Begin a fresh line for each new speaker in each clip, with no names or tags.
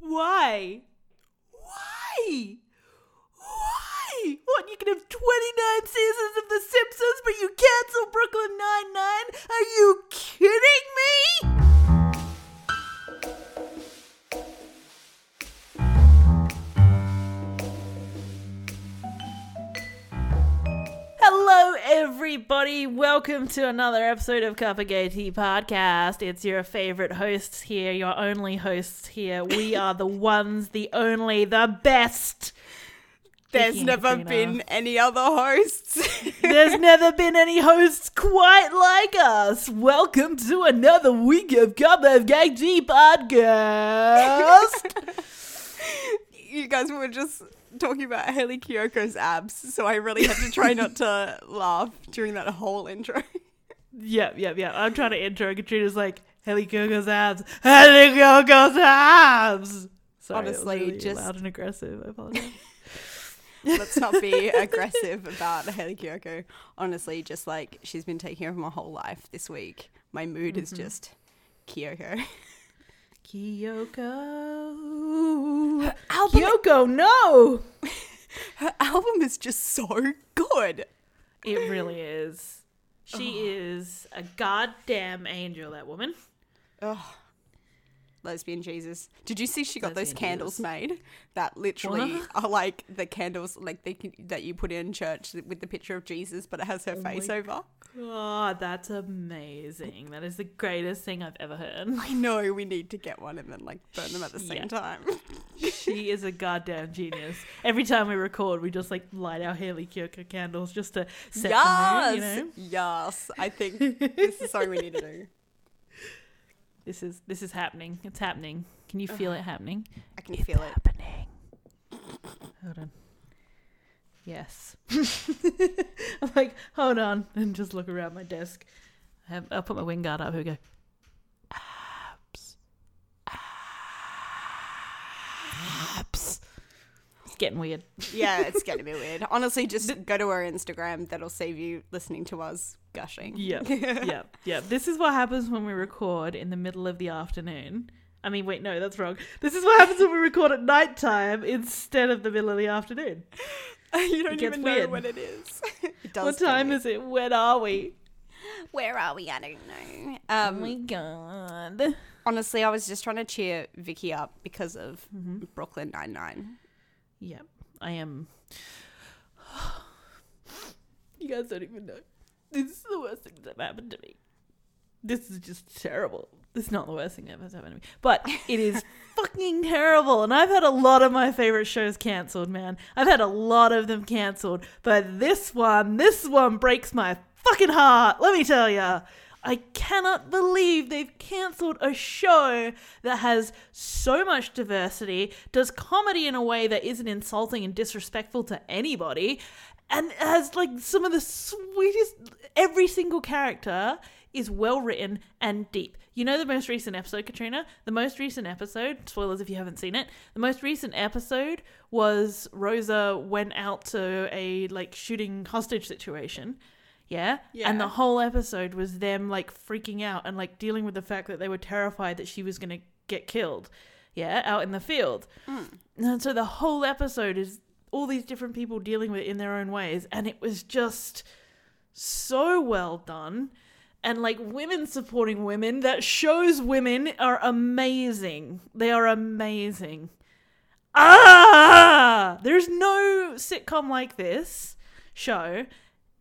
Why? Why? Why? What, you can have 29 seasons of The Simpsons, but you cancel Brooklyn Nine-Nine? Are you kidding me? Everybody. Welcome to another episode of Cup of Gay Tea Podcast. It's your favorite hosts here, your only hosts here. We are the ones, the only, the best.
There's never been any other hosts.
There's never been any hosts quite like us. Welcome to another week of Cup of Gay Tea Podcast.
you guys were just talking about Hayley Kiyoko's abs, so I really had to try not to laugh during that whole intro.
yep, yep, yep. I'm trying to intro. Katrina's like, Hayley Kiyoko's abs. Hayley Kiyoko's abs. Sorry,
Honestly,
really
just-
loud and aggressive. I apologize.
Let's not be aggressive about Hayley Kiyoko. Honestly, just like she's been taking over my whole life this week, my mood is mm-hmm. just Kiyoko.
Kiyoko.
album-
Kiyoko, no!
Her album is just so good.
It really is. She
Oh.
is a goddamn angel, that woman.
Ugh. Lesbian Jesus. Did you see she got those candles
Jesus.
made that literally
What?
are like the candles like they can, that you put in church with the picture of Jesus, but it has her oh
face
over.
God, that's amazing. That is the greatest thing I've ever heard.
I know we need to get one and then like burn them at the same
Yeah.
time.
she is a goddamn genius. Every time we record, we just like light our Hayley Kiyoko candles just to set
yes,
the mood, you know?
yes. I think this is something we need to do.
This is this is happening. It's happening. Can you feel it uh-huh. happening?
I can feel it.
happening. Hold on. Yes. I'm like, hold on, and just look around my desk. I have, I'll put my wing guard up. Here we go. Abs. Abs. It's getting weird.
Yeah, it's getting a bit weird. Honestly, just go to our Instagram. That'll save you listening to us gushing.
Yeah, yeah, yeah. This is what happens when we record in the middle of the afternoon. I mean, wait, no, that's wrong. This is what happens when we record at nighttime instead of the middle of the afternoon.
you don't even know
weird.
when it is. it
What time is it? When are we?
Where are we? I don't know.
Oh
Um,
my god.
honestly, I was just trying to cheer Vicky up because of
Mm-hmm.
Brooklyn Nine Nine.
Yeah, I am. You guys don't even know. This is the worst thing that's ever happened to me. This is just terrible. This is not the worst thing that ever happened to me, but it is fucking terrible. And I've had a lot of my favorite shows cancelled, man. I've had a lot of them cancelled, but this one, this one breaks my fucking heart. Let me tell ya. I cannot believe they've cancelled a show that has so much diversity, does comedy in a way that isn't insulting and disrespectful to anybody, and has like some of the sweetest. Every single character is well written and deep. You know the most recent episode, Katrina? The most recent episode, spoilers if you haven't seen it, the most recent episode was Rosa went out to a like shooting hostage situation. Yeah? And the whole episode was them like freaking out and like dealing with the fact that they were terrified that she was going to get killed. Yeah, out in the field. And so the whole episode is all these different people dealing with it in their own ways. And it was just so well done. And like women supporting women, that shows women are amazing. They are amazing. Ah! There's no sitcom like this show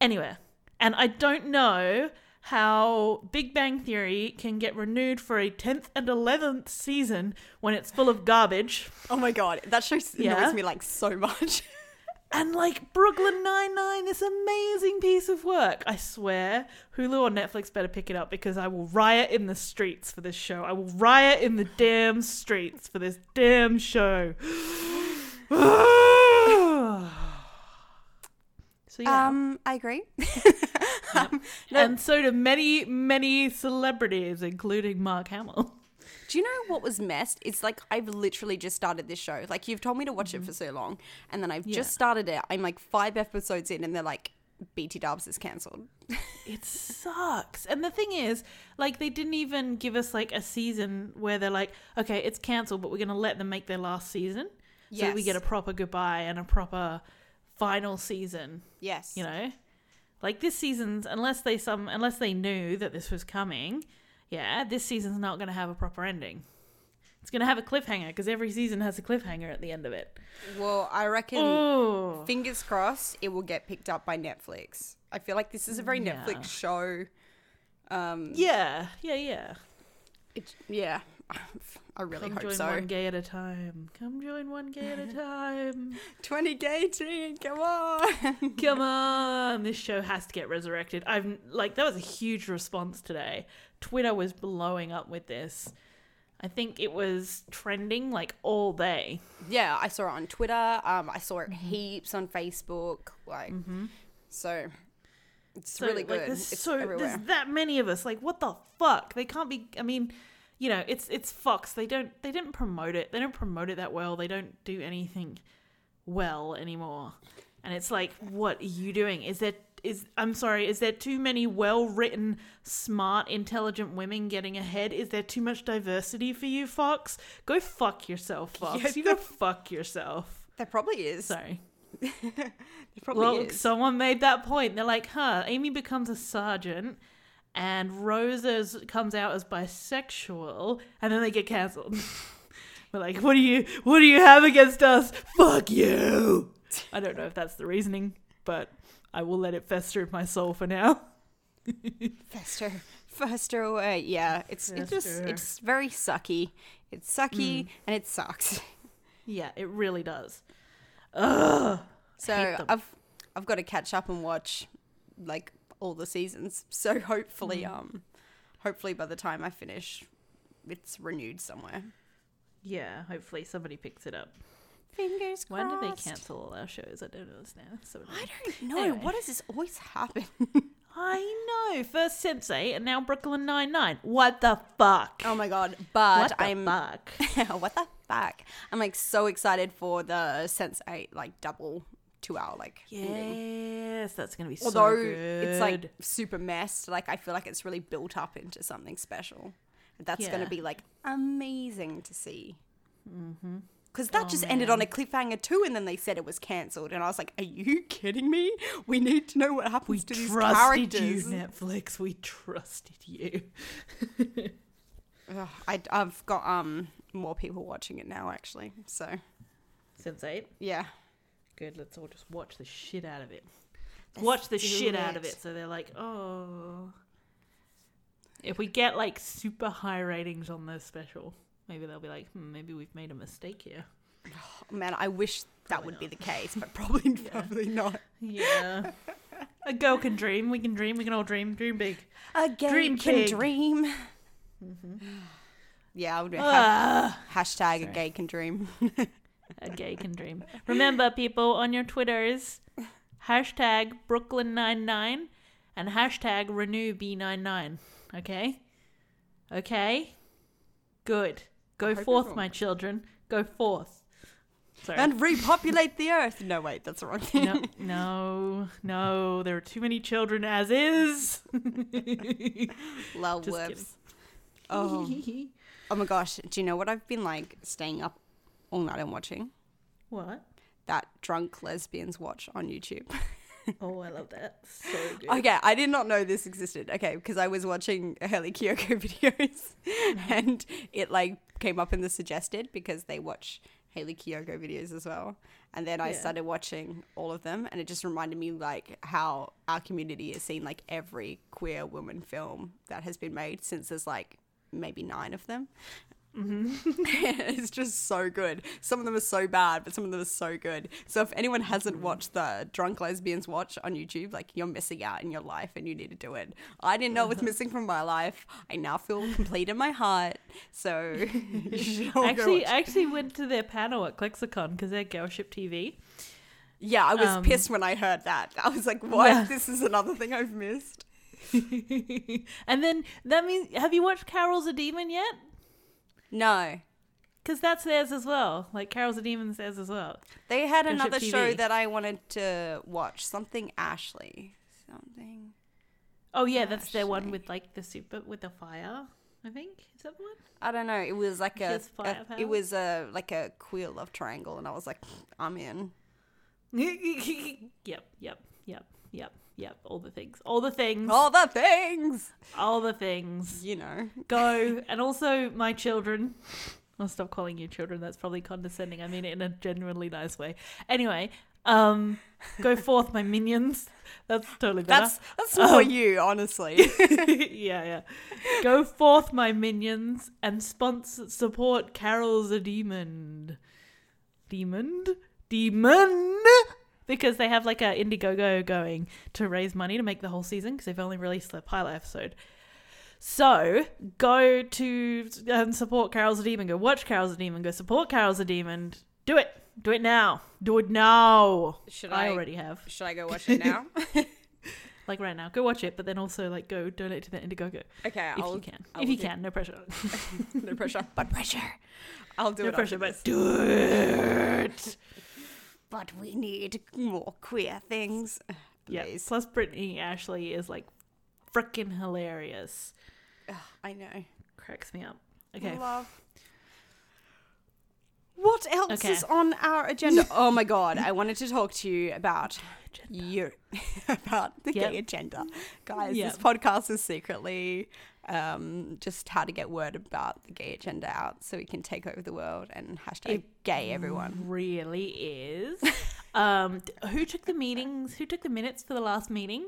anywhere. And I don't know how Big Bang Theory can get renewed for a 10th and 11th season when it's full of garbage.
Oh my god, that show s-
Yeah?
annoys me like so much.
And like Brooklyn Nine-Nine, this amazing piece of work. I swear, Hulu or Netflix better pick it up because I will riot in the streets for this show. I will riot in the damn streets for this damn show. so yeah.
Um, I agree.
and so do many, many celebrities, including Mark Hamill.
Do you know what was messed? It's like I've literally just started this show. Like you've told me to watch it for so long, and then I've
Mm-hmm. Yeah.
just started it. I'm like five episodes in, and they're like, BT Dubs is cancelled.
It sucks. And the thing is, like, they didn't even give us like a season where they're like, okay, it's cancelled, but we're gonna let them make their last season, Yes. so we get a proper goodbye and a proper final season.
Yes.
You know, like this season's unless they some unless they knew that this was coming, yeah, this season's not gonna have a proper ending. It's gonna have a cliffhanger because every season has a cliffhanger at the end of it.
Well, I reckon.
Oh,
Fingers crossed, it will get picked up by Netflix. I feel like this is a very
Yeah.
Netflix show. Um,
yeah, yeah, yeah.
it, yeah. I really
Come
hope
join
so.
one gay at a time. Come join one gay at a time.
20 gay teen, come on.
Come on, this show has to get resurrected. I've like that was a huge response today. Twitter was blowing up with this. I think it was trending like all day.
yeah, I saw it on Twitter. Um, I saw it
Mm-hmm.
heaps on Facebook. Like, so it's
So,
really
like,
good.
there's
it's
so
everywhere.
there's that many of us. Like, what the fuck? They can't be. I mean, you know, it's it's Fox. They don't they didn't promote it. They don't promote it that well. They don't do anything well anymore. And it's like, what are you doing? Is there is I'm sorry, is there too many well written, smart, intelligent women getting ahead? Is there too much diversity for you, Fox? Go fuck yourself, Fox.
Yeah,
you go fuck yourself.
There probably is.
Sorry.
There probably
Well,
is.
someone made that point. They're like, huh, Amy becomes a sergeant and Roses comes out as bisexual and then they get cancelled. We're like, what do you what do you have against us? Fuck you. I don't know if that's the reasoning, but I will let it fester in my soul for now.
Fester, fester away. Yeah, it's it's just it's very sucky. It's sucky
Hmm.
and it sucks.
Yeah, it really does. Ugh.
So. I've I've got to catch up and watch like all the seasons. So hopefully,
Hmm.
um, hopefully by the time I finish, it's renewed somewhere.
Yeah, hopefully somebody picks it up.
Fingers
When
crossed.
do they cancel all our shows? I don't understand. So
I don't know.
Anyway.
What does this always happen?
I know. First Sense8 and now Brooklyn Nine Nine. What the fuck?
oh my god! But
what
I'm
fuck?
what the fuck? I'm like so excited for the Sense Eight like double two hour like ending.
Yes, that's gonna be so
Although
good.
it's like super messed, like I feel like it's really built up into something special. That's
Yeah.
gonna be like amazing to see. Because that
Oh,
just ended on a cliffhanger too, and then they said it was cancelled, and I was like, "Are you kidding me? We need to know what happens
we
to these
trusted you,
characters."
Netflix. We trusted you.
Ugh, I, I've got um more people watching it now, actually. So
Sense eight.
yeah,
Good. Let's all just watch the shit out of it.
Let's
watch the shit out of
it.
it. So they're like, oh. If we get like super high ratings on the special, maybe they'll be like, hmm, maybe we've made a mistake here.
man, I wish that
Probably
would be the case, but probably probably not.
Yeah. a girl can dream. We can dream. We can all dream. Dream big.
A gay
Dream
can
big.
dream. Yeah, I would
Ah.
hashtag a
Sorry.
gay can dream.
A gay can dream. Remember, people, on your Twitters, hashtag Brooklyn99 and hashtag Renew B99. Okay? Okay? Good. Go forth, my children. Go forth. Sorry.
and repopulate the earth. No, wait, that's the wrong thing.
no, no, no. There are too many children as is.
Lol whoops. Oh. oh my gosh, do you know what I've been like staying up all night and watching?
what?
That drunk lesbians watch on YouTube.
Oh, I love that. So good.
okay, I did not know this existed. Okay, because I was watching Hayley Kiyoko videos mm-hmm. and it like came up in the suggested because they watch Hayley Kiyoko videos as well. And then I
Yeah.
started watching all of them and it just reminded me like how our community has seen like every queer woman film that has been made since there's like maybe nine of them. Mm-hmm. it's just so good. Some of them are so bad, but some of them are so good. So if anyone hasn't mm. watched the Drunk Lesbians Watch on YouTube, like you're missing out in your life and you need to do it. I didn't know it was uh-huh. missing from my life. I now feel complete in my heart. So you should all go
Actually. I actually went to their panel at ClexaCon because they're Girlship TV.
yeah, I was
um,
pissed when I heard that. I was like, what?
Yeah.
This is another thing I've missed.
and then that means, have you watched Carol's a Demon yet?
No.
because that's theirs as well. Like Carol's a Demon's theirs as well.
They had
Gunship
another show
TV.
that I wanted to watch. Something Ashley. Something.
Oh yeah, that's their one with like the super with the fire. I think is that the one.
I don't know. It was like a, a- it was a like a queer love triangle, and I was like, I'm in.
yep, yep, yep, yep, yep. All the things, all the things,
All the things,
all the things.
you know.
Go and also my children. I'll stop calling you children. That's probably condescending. I mean it in a genuinely nice way. Anyway, um, go forth, my minions. That's totally better.
That's that's more
Oh.
you, honestly.
yeah, yeah. Go forth, my minions, and sponsor support Carol's a demon. Demon? Demon! Because they have like a Indiegogo going to raise money to make the whole season because they've only released the pilot episode. So go to um, support Carol's a demon. Go watch Carol's a demon. Go support Carol's a demon. Do it. Do it now. Do it now.
Should
I
I-
already have.
Should I go watch it now?
Like right now. Go watch it, but then also like go donate to the Indiegogo
okay,
if
I'll
you can.
I
if you
do-
can, no pressure.
no pressure, but pressure. I'll do
no
it.
No
pressure,
but
this.
do it.
But we need more queer things.
Yeah. Plus, Brittany Ashley is like freaking hilarious.
Ugh, I know.
Cracks me up. Okay.
Love. What else
Okay.
is on our agenda? oh my god, I wanted to talk to you about you about the
Yep.
gay agenda. Guys,
Yep.
this podcast is secretly um, just how to get word about the gay agenda out so we can take over the world and hashtag
It
gay everyone.
Really is. um, who took the meetings? Who took the minutes for the last meeting?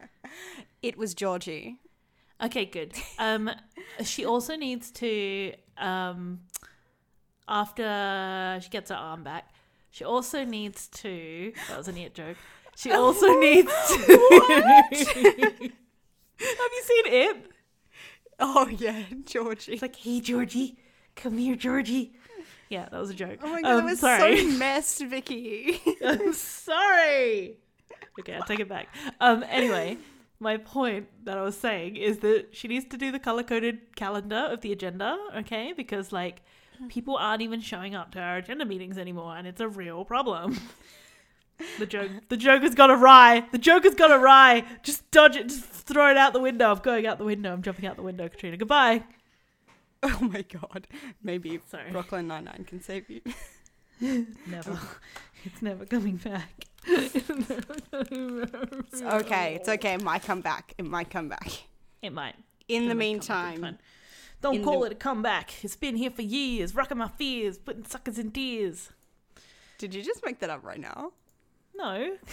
It was Georgie.
Okay, good. Um, she also needs to um, after she gets her arm back, she also needs to. That was an it joke. She also needs to. Have you seen it?
Oh yeah, Georgie.
It's like, hey, Georgie, come here, Georgie. Yeah, that was a joke.
Oh my god,
Um,
that was
sorry.
so messed, Vicky.
I'm sorry. Okay, I'll take it back. Um, anyway, my point that I was saying is that she needs to do the color coded calendar of the agenda, okay? Because like people aren't even showing up to our agenda meetings anymore, and it's a real problem. The joke, the joke has gone awry. The joke has gone awry. Just dodge it. Just throw it out the window. I'm going out the window. I'm jumping out the window, Katrina. Goodbye.
oh my god. Maybe
Sorry.
Brooklyn Nine Nine can save you.
Never. It's never coming back.
It's okay, it's okay. It might come back. It might come back.
It might.
In the
might come back, it's
meantime.
Don't
in
call
the-
it a comeback. It's been here for years, rocking my fears, putting suckers in tears.
did you just make that up right now?
No.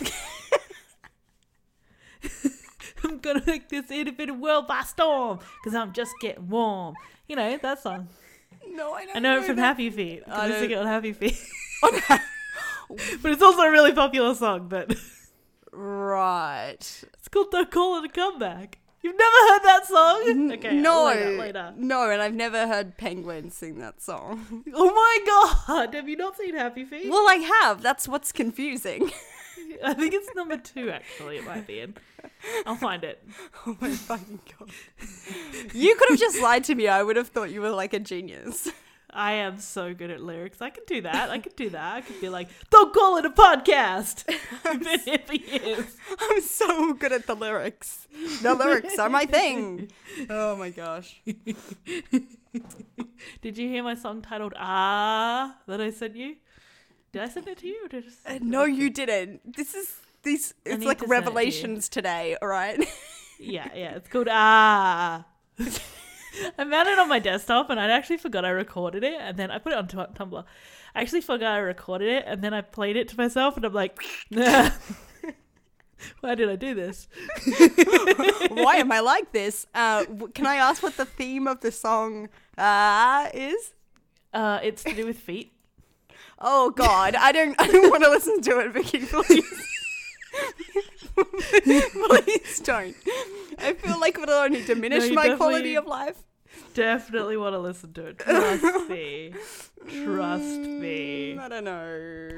I'm gonna make this independent world by storm because I'm just getting warm. You know that song.
No, I don't.
I know it from
that.
Happy Feet.
I
I sing it on Happy Feet. but it's also a really popular song. But
Right.
it's called "Don't Call It a Comeback." You've never heard that song? Okay,
no,
later, later.
no, and I've never heard Penguin sing that song.
Oh my god! Have you not seen Happy Feet?
well, I have. That's what's confusing.
I think it's number two. Actually, it might be in. I'll find it.
oh my fucking god! You could have just lied to me. I would have thought you were like a genius.
I am so good at lyrics. I can do that. I could do that. I could be like, "Don't call it a podcast." I've been here for years.
I'm so good at the lyrics. The lyrics are my thing. Oh my gosh.
Did you hear my song titled "Ah" that I sent you? Did I send it to you? Or did I just
Uh, no, you didn't. This is these.
I
It's like
send it to
revelations today. All right.
Yeah, yeah. It's called "Ah." I found it on my desktop, and I actually forgot I recorded it, and then I put it on Tu- Tumblr. I actually forgot I recorded it, and then I played it to myself, and I'm like, "Why did I do this?"
Why am I like this? Uh, can I ask what the theme of the song uh, is?
Uh, it's to do with feet.
Oh God, I don't. I don't want to listen to it, Vicky. Please, please don't. I feel like it'll only diminish
No,
my quality of life.
Definitely want to listen to it. Trust me. Trust me.
Mm, I don't know.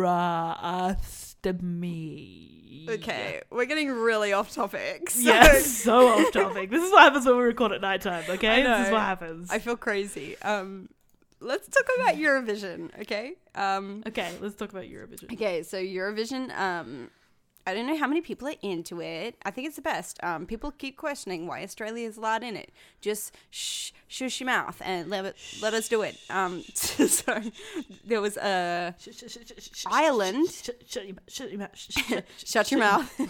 Trust me.
Okay, we're getting really off topic. So
Yes, so off topic. This is what happens when we record at nighttime, okay? This is what happens.
I feel crazy. Um, let's talk about Eurovision, okay? Um,
Okay, let's talk about Eurovision.
okay, so Eurovision, um, I don't know how many people are into it. I think it's the best. Um, people keep questioning why Australia is allowed in it. Just shh, shush your mouth and let, let us do it. Um, so there was a Ireland.
Shut your mouth.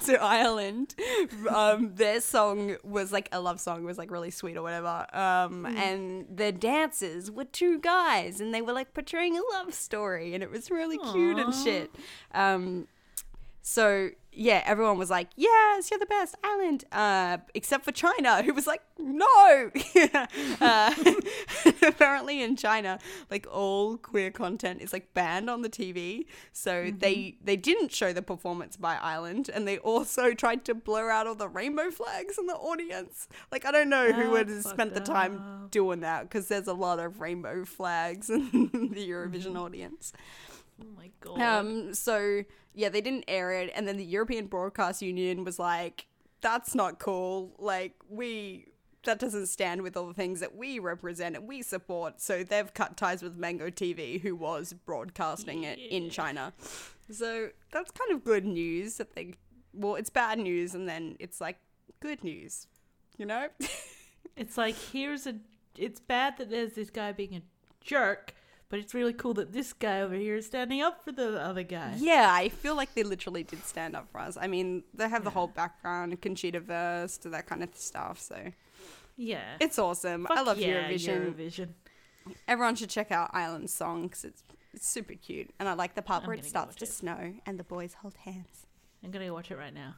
So Ireland, um, their song was like a love song, was like really sweet or whatever. Um, and the dancers were two guys, and they were like portraying a love story, and it was really cute and shit. Um, so yeah, everyone was like, "Yes, you're the best, Ireland," uh, except for China, who was like, "No." uh, apparently, in China, like all queer content is like banned on the TV, so they they didn't show the performance by Ireland, and they also tried to blur out all the rainbow flags in the audience. Like, I don't know who would have spent the time
up.
doing that because there's a lot of rainbow flags in the Eurovision audience.
Oh my god.
Um, so yeah, they didn't air it, and then the European Broadcast Union was like, "That's not cool. Like we." That doesn't stand with all the things that we represent and we support. So they've cut ties with Mango TV, who was broadcasting it in China. So that's kind of good news that they, well, it's bad news and then it's like good news, you know?
It's like here's a. It's bad that there's this guy being a jerk, but it's really cool that this guy over here is standing up for the other guy.
Yeah, I feel like they literally did stand up for us. I mean, they have the whole background, Conchita Wurst, to that kind of stuff. So
Yeah.
it's awesome. I love
yeah,
Eurovision.
Eurovision.
Everyone should check out Island song because it's, it's super cute. And I like the part
I'm
where it starts to
it.
snow and the boys hold hands.
I'm gonna go watch it right now.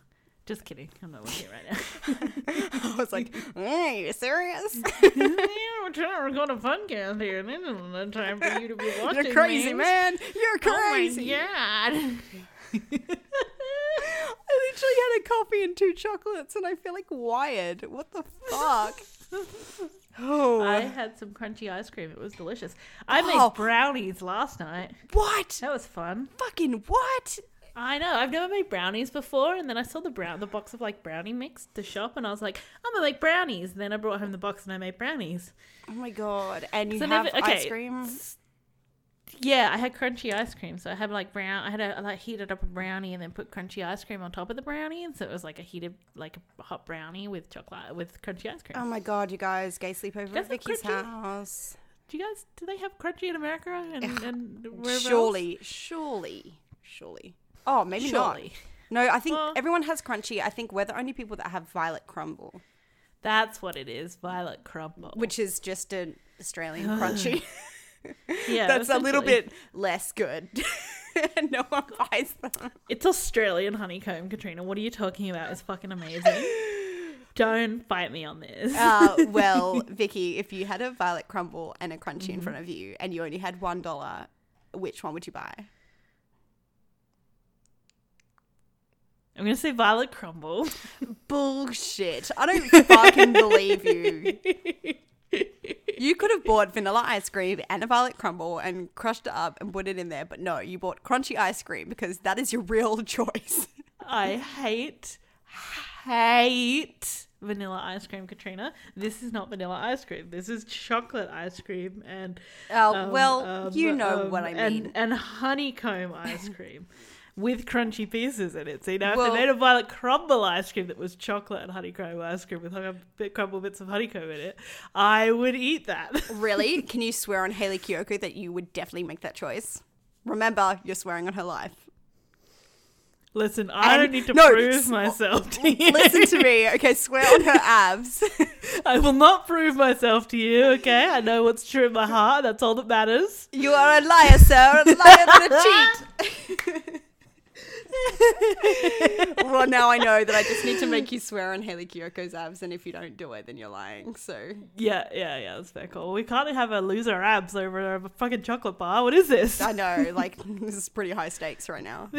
Just kidding. I'm not it right now.
I was like, "Are you serious?
yeah, we're trying to record a podcast here. This isn't the time for you to be watching.
You're crazy, man. You're crazy.
Oh my god.
I literally had a coffee and two chocolates, and I feel like wired. What the fuck? oh,
I had some crunchy ice cream. It was delicious. I
Oh.
made brownies last night.
what?
That was fun.
Fucking what?
I know. I've never made brownies before, and then I saw the brown the box of like brownie mix at the shop, and I was like, I'm gonna make brownies. And then I brought home the box and I made brownies.
Oh my god! And you
So
have
never-
ice cream.
Yeah, I had crunchy ice cream, so I had like brown. I had a I, like heated up a brownie and then put crunchy ice cream on top of the brownie, and so it was like a heated like a hot brownie with chocolate with crunchy ice cream.
Oh my god, you guys! Gay sleepover at Vicky's
crunchy?
house.
do you guys do they have crunchy in America and, and wherever else?
Surely, surely, surely. Oh, maybe
surely.
not. No, I think
Well-
everyone has crunchy. I think we're the only people that have violet crumble,
That's what it is, violet crumble.
which is just an Australian crunchy.
yeah,
That's a little bit less good. no one buys them.
It's Australian honeycomb, Katrina. What are you talking about? It's fucking amazing. Don't fight me on this.
Uh, well, Vicky, if you had a violet crumble and a crunchy in front of you, and you only had one dollar, which one would you buy?
I'm gonna say violet crumble.
Bullshit! I don't fucking believe you. You could have bought vanilla ice cream and a violet crumble and crushed it up and put it in there, but no, you bought crunchy ice cream because that is your real choice.
I hate, hate vanilla ice cream, Katrina. This is not vanilla ice cream. This is chocolate ice cream and.
Oh,
um,
well,
um,
you know
um,
what I
and-
mean.
And, honeycomb ice cream. With crunchy pieces in it. So, you know, if
Well-
they made a violet crumble ice cream that was chocolate and honeycomb ice cream with a bit crumble bits of honeycomb in it, I would eat that.
really? Can you swear on Hayley Kiyoko that you would definitely make that choice? Remember, you're swearing on her life.
Listen, I
And-
don't need to
no,
prove myself to you.
Listen to me, okay? Swear on her abs.
I will not prove myself to you, okay? I know what's true in my heart. That's all that matters.
You are a liar, sir. A liar and a cheat. well, now I know that I just need to make you swear on Hayley Kiyoko's abs, and if you don't do it, then you're lying. So
Yeah, yeah, yeah, that's fair call. We can't have a loser abs over a fucking chocolate bar. What is this?
I know, like, this is pretty high stakes right now.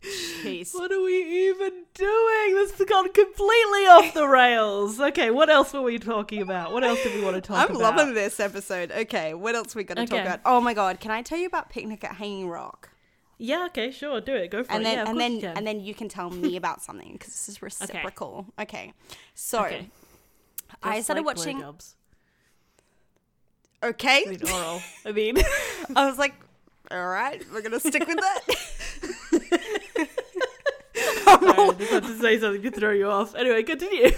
Jeez.
what are we even doing? This has gone completely off the rails. Okay, what else were we talking about? What else did we want to talk about?
I'm loving this episode. Okay, what else we got to talk about? Oh my god, can I tell you about Picnic at Hanging Rock?
Yeah, okay, sure, do it. Go for
and
it.
then
yeah,
and then
you can.
and then you can tell me about something because this is reciprocal. Okay, so
Okay.
I started
like
watching.
blowjobs.
okay.
I mean, oral. I mean,
I was like, all right, we're gonna stick with that.
sorry, I just had to say something to throw you off. Anyway, continue.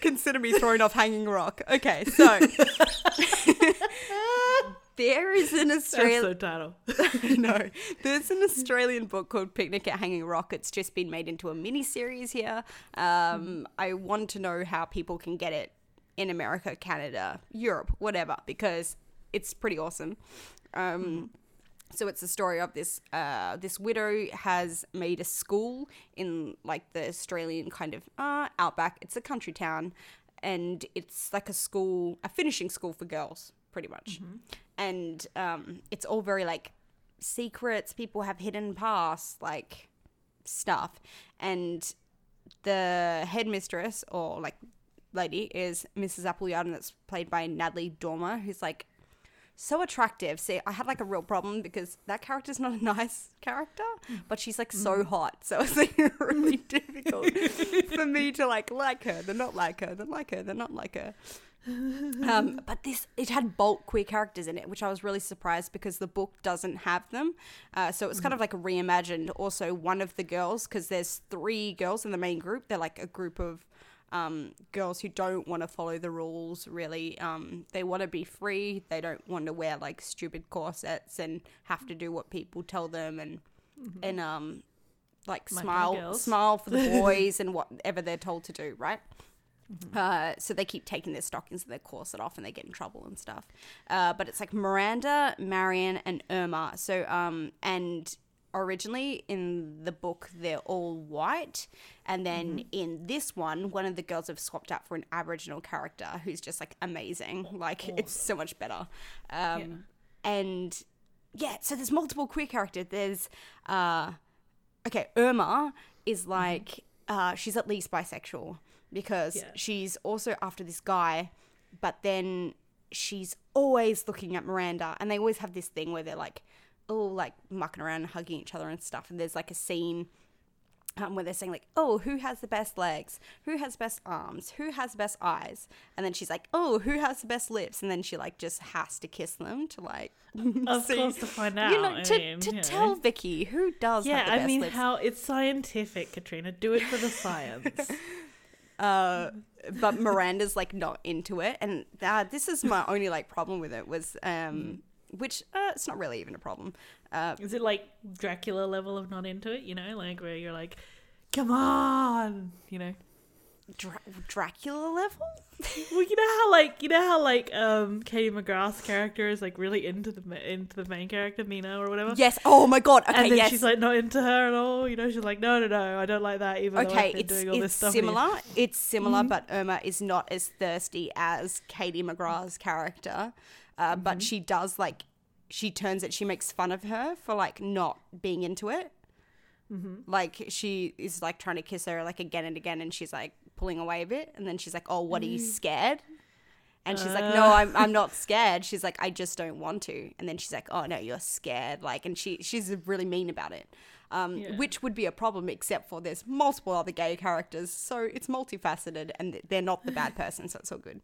Consider me thrown off Hanging Rock. Okay, so there is an Australian.
Title.
no, there's an Australian book called Picnic at Hanging Rock. It's just been made into a mini series here. Um, I want to know how people can get it in America, Canada, Europe, whatever, because it's pretty awesome. Um, so it's the story of this uh, this widow has made a school in like the Australian kind of uh, outback. It's a country town, and it's like a school, a finishing school for girls, pretty much. And um, it's all very like secrets. People have hidden past, like stuff, and the headmistress or like lady is Mrs. Appleyard, and it's played by Natalie Dormer, who's like so attractive. See, I had like a real problem because that character's not a nice character, but she's like so hot. So it's like really difficult for me to like like her, then not like her, then like her, then not like her. Um, but this it had bulk queer characters in it, which I was really surprised because the book doesn't have them. Uh, so it was kind of like reimagined. Also, one of the girls, because there's three girls in the main group. They're like a group of um, girls who don't want to follow the rules really. Um, they want to be free. They don't want to wear like stupid corsets and have to do what people tell them and and um like
My
smile smile for the boys and whatever they're told to do, right? Uh, so they keep taking their stockings and their corset off and they get in trouble and stuff. Uh, but it's like Miranda, Marion, and Irma. So, um, and originally in the book, they're all white. And then in this one, one of the girls have swapped out for an Aboriginal character who's just like amazing. Like, it's so much better. Um, And yeah, so there's multiple queer characters. There's, uh, okay, Irma is like, uh, she's at least bisexual because
Yeah.
she's also after this guy, but then she's always looking at Miranda, and they always have this thing where they're like, oh, like mucking around and hugging each other and stuff. And there's like a scene um, where they're saying like, "Oh, who has the best legs? Who has best arms? Who has best eyes?" And then she's like, "Oh, who has the best lips?" And then she like just has to kiss them to like,
Of
see-
course, to find out.
you know,
I
to,
mean,
to
you know.
tell Vicky who does.
Yeah,
have the
I mean,
lips.
how it's scientific, Katrina. Do it for the science.
but Miranda's like not into it, and uh, this is my only like problem with it was, um, which uh, it's not really even a problem. Uh,
Is it like Dracula level of not into it? You know, like where you're like, come on, you know.
Dra- Dracula level?
Well, you know how like you know how like um Katie McGrath's character is like really into the ma- into the main character Mina or whatever.
Yes. Oh my god. Okay.
and then
yes.
she's like not into her at all. You know, she's like, no, no, no, I don't like that. Even though
okay,
I've
it's
doing all this stuff. with you."
similar. It's similar,
Mm-hmm.
but Irma is not as thirsty as Katie McGrath's character. Uh,
Mm-hmm.
But she does like she turns it. She makes fun of her for like not being into it.
Mm-hmm.
Like she is like trying to kiss her like again and again, and she's like pulling away a bit, and then she's like, "Oh, what are you
Mm.
scared?" And she's like,
Uh.
"No, I'm I'm not scared." She's like, "I just don't want to." And then she's like, "Oh no, you're scared." Like, and she she's really mean about it, um,
Yeah.
which would be a problem except for there's multiple other gay characters, so it's multifaceted, and they're not the bad person, so it's all good.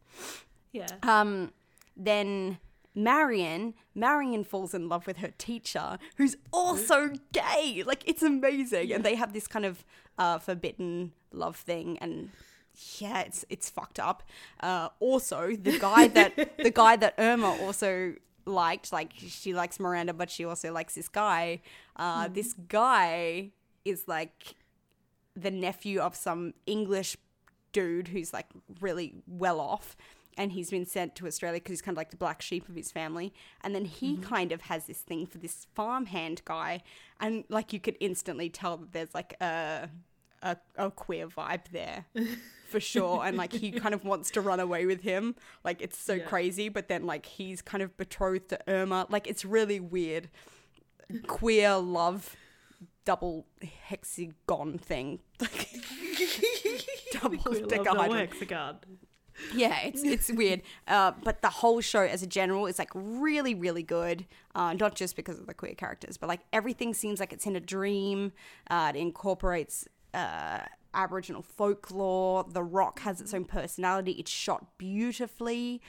Yeah.
Um, then Marion, Marion falls in love with her teacher, who's also gay. Like it's amazing, and they have this kind of uh, forbidden love thing, and yeah, it's it's fucked up. Uh, also, the guy that the guy that Irma also liked, like she likes Miranda, but she also likes this guy. Uh, This guy is like the nephew of some English dude who's like really well off and he's been sent to Australia because he's kind of like the black sheep of his family. And then he kind of has this thing for this farmhand guy, and like you could instantly tell that there's like a a, a queer vibe there. For sure, and like he kind of wants to run away with him. Like it's so
Yeah.
crazy, but then like he's kind of betrothed to Irma. Like it's really weird. Queer love double hexagon thing. double
We love double
decahedron.
hexagon.
Yeah, it's it's weird. Uh, but the whole show as a general is like really, really good. Uh, not just because of the queer characters, but like everything seems like it's in a dream. Uh, it incorporates uh, Aboriginal folklore. The Rock has its own personality. It's shot beautifully.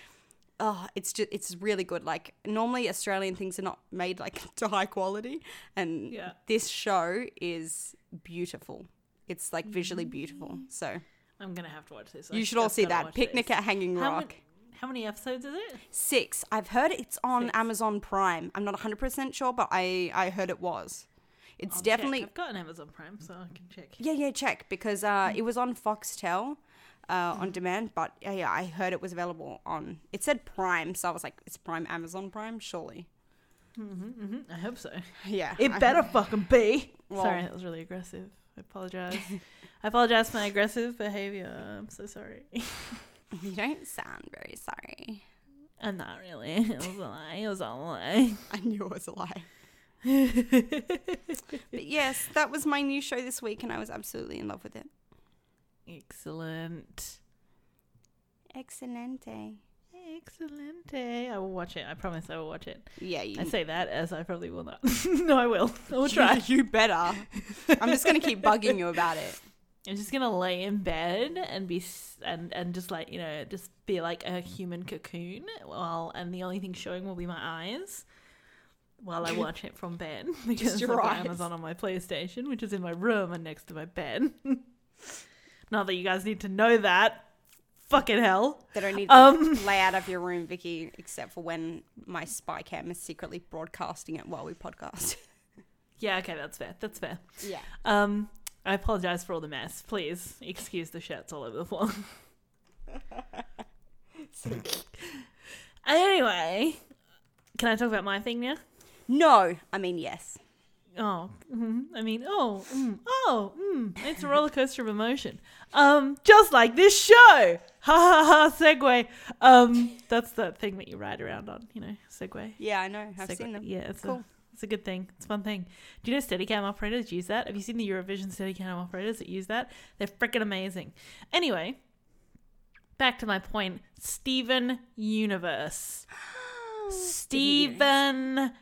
oh, it's just it's really good. Like normally Australian things are not made like to high quality, and
Yeah.
this show is beautiful. It's like visually mm. beautiful. So
I'm gonna have to watch this. I
you should all see that Picnic
this.
at Hanging
How
Rock.
many, how many episodes is it?
Six. I've heard it's on
Six.
Amazon Prime. I'm not 100 percent sure, but I I heard it was. It's
I'll check.
definitely
I've got an Amazon Prime, so I can check.
Yeah, yeah, check because uh, it was on Foxtel uh, on demand, but yeah, yeah, I heard it was available on. It said Prime, so I was like, it's Prime, Amazon Prime, surely.
hmm I hope so.
Yeah,
It
I-
better fucking be.
Well-
sorry, that was really aggressive. I apologize. I apologize for my aggressive behavior. I'm so sorry.
You don't sound very sorry.
I'm not really. It was a lie. It was all a lie.
I knew it was a lie. But yes, that was my new show this week, and I was absolutely in love with it.
Excellent.
Excelente.
Excellent. I will watch it. I promise I will watch it.
Yeah, you.
I say that as I probably will not. no, I will. I will try.
You better. I'm just gonna keep bugging you about it.
I'm just gonna lay in bed and be and and just like you know just be like a human cocoon while and the only thing showing will be my eyes while I watch it from bed because I've got
eyes.
Amazon on my PlayStation, which is in my room and next to my bed. Not that you guys need to know that. Fucking hell.
They don't need the
Um.
layout of your room, Vicky, except for when my spy cam is secretly broadcasting it while we podcast.
Yeah, okay, that's fair. That's fair.
Yeah.
Um, I apologize for all the mess. Please excuse the shirts all over the floor. anyway, can I talk about my thing now?
No, I mean yes.
Oh, mm, I mean, oh, mm, oh, mm, it's a roller coaster of emotion. Um, just like this show. Ha ha ha. Segway. Um, that's the thing that you ride around on. You know, Segway.
Yeah, I know. I've
Segway.
seen them.
Yeah, it's
Cool.
a it's a good thing. It's a fun thing. Do you know Steadicam operators use that? Have you seen the Eurovision Steadicam operators that use that? They're freaking amazing. Anyway, back to my point. Steven Universe. Steven Universe.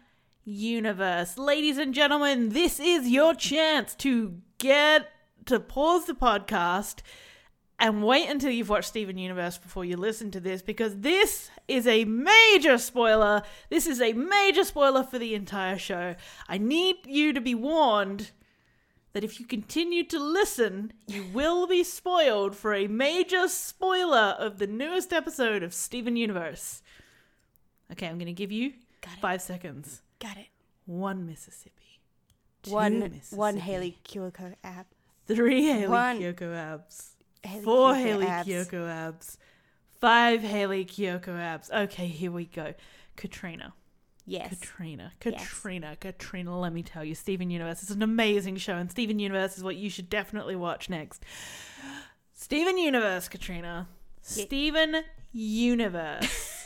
Ladies and gentlemen, this is your chance to get to pause the podcast and wait until you've watched Steven Universe before you listen to this because this is a major spoiler. This is a major spoiler for the entire show. I need you to be warned that if you continue to listen, you will be spoiled for a major spoiler of the newest episode of Steven Universe. Okay, I'm going to give you five seconds.
Got it.
One Mississippi.
One.
Mississippi,
Hayley Kiyoko app.
Three Hayley
one-
Kiyoko abs.
Hayley
Four
Kiyoko
Hayley
abs.
Kiyoko abs. Five Hayley Kiyoko abs. Okay, here we go. Katrina.
Yes.
Katrina.
Yes.
Katrina. Katrina, let me tell you. Steven Universe is an amazing show, and Steven Universe is what you should definitely watch next. Steven Universe, Katrina.
Ye-
Steven Universe.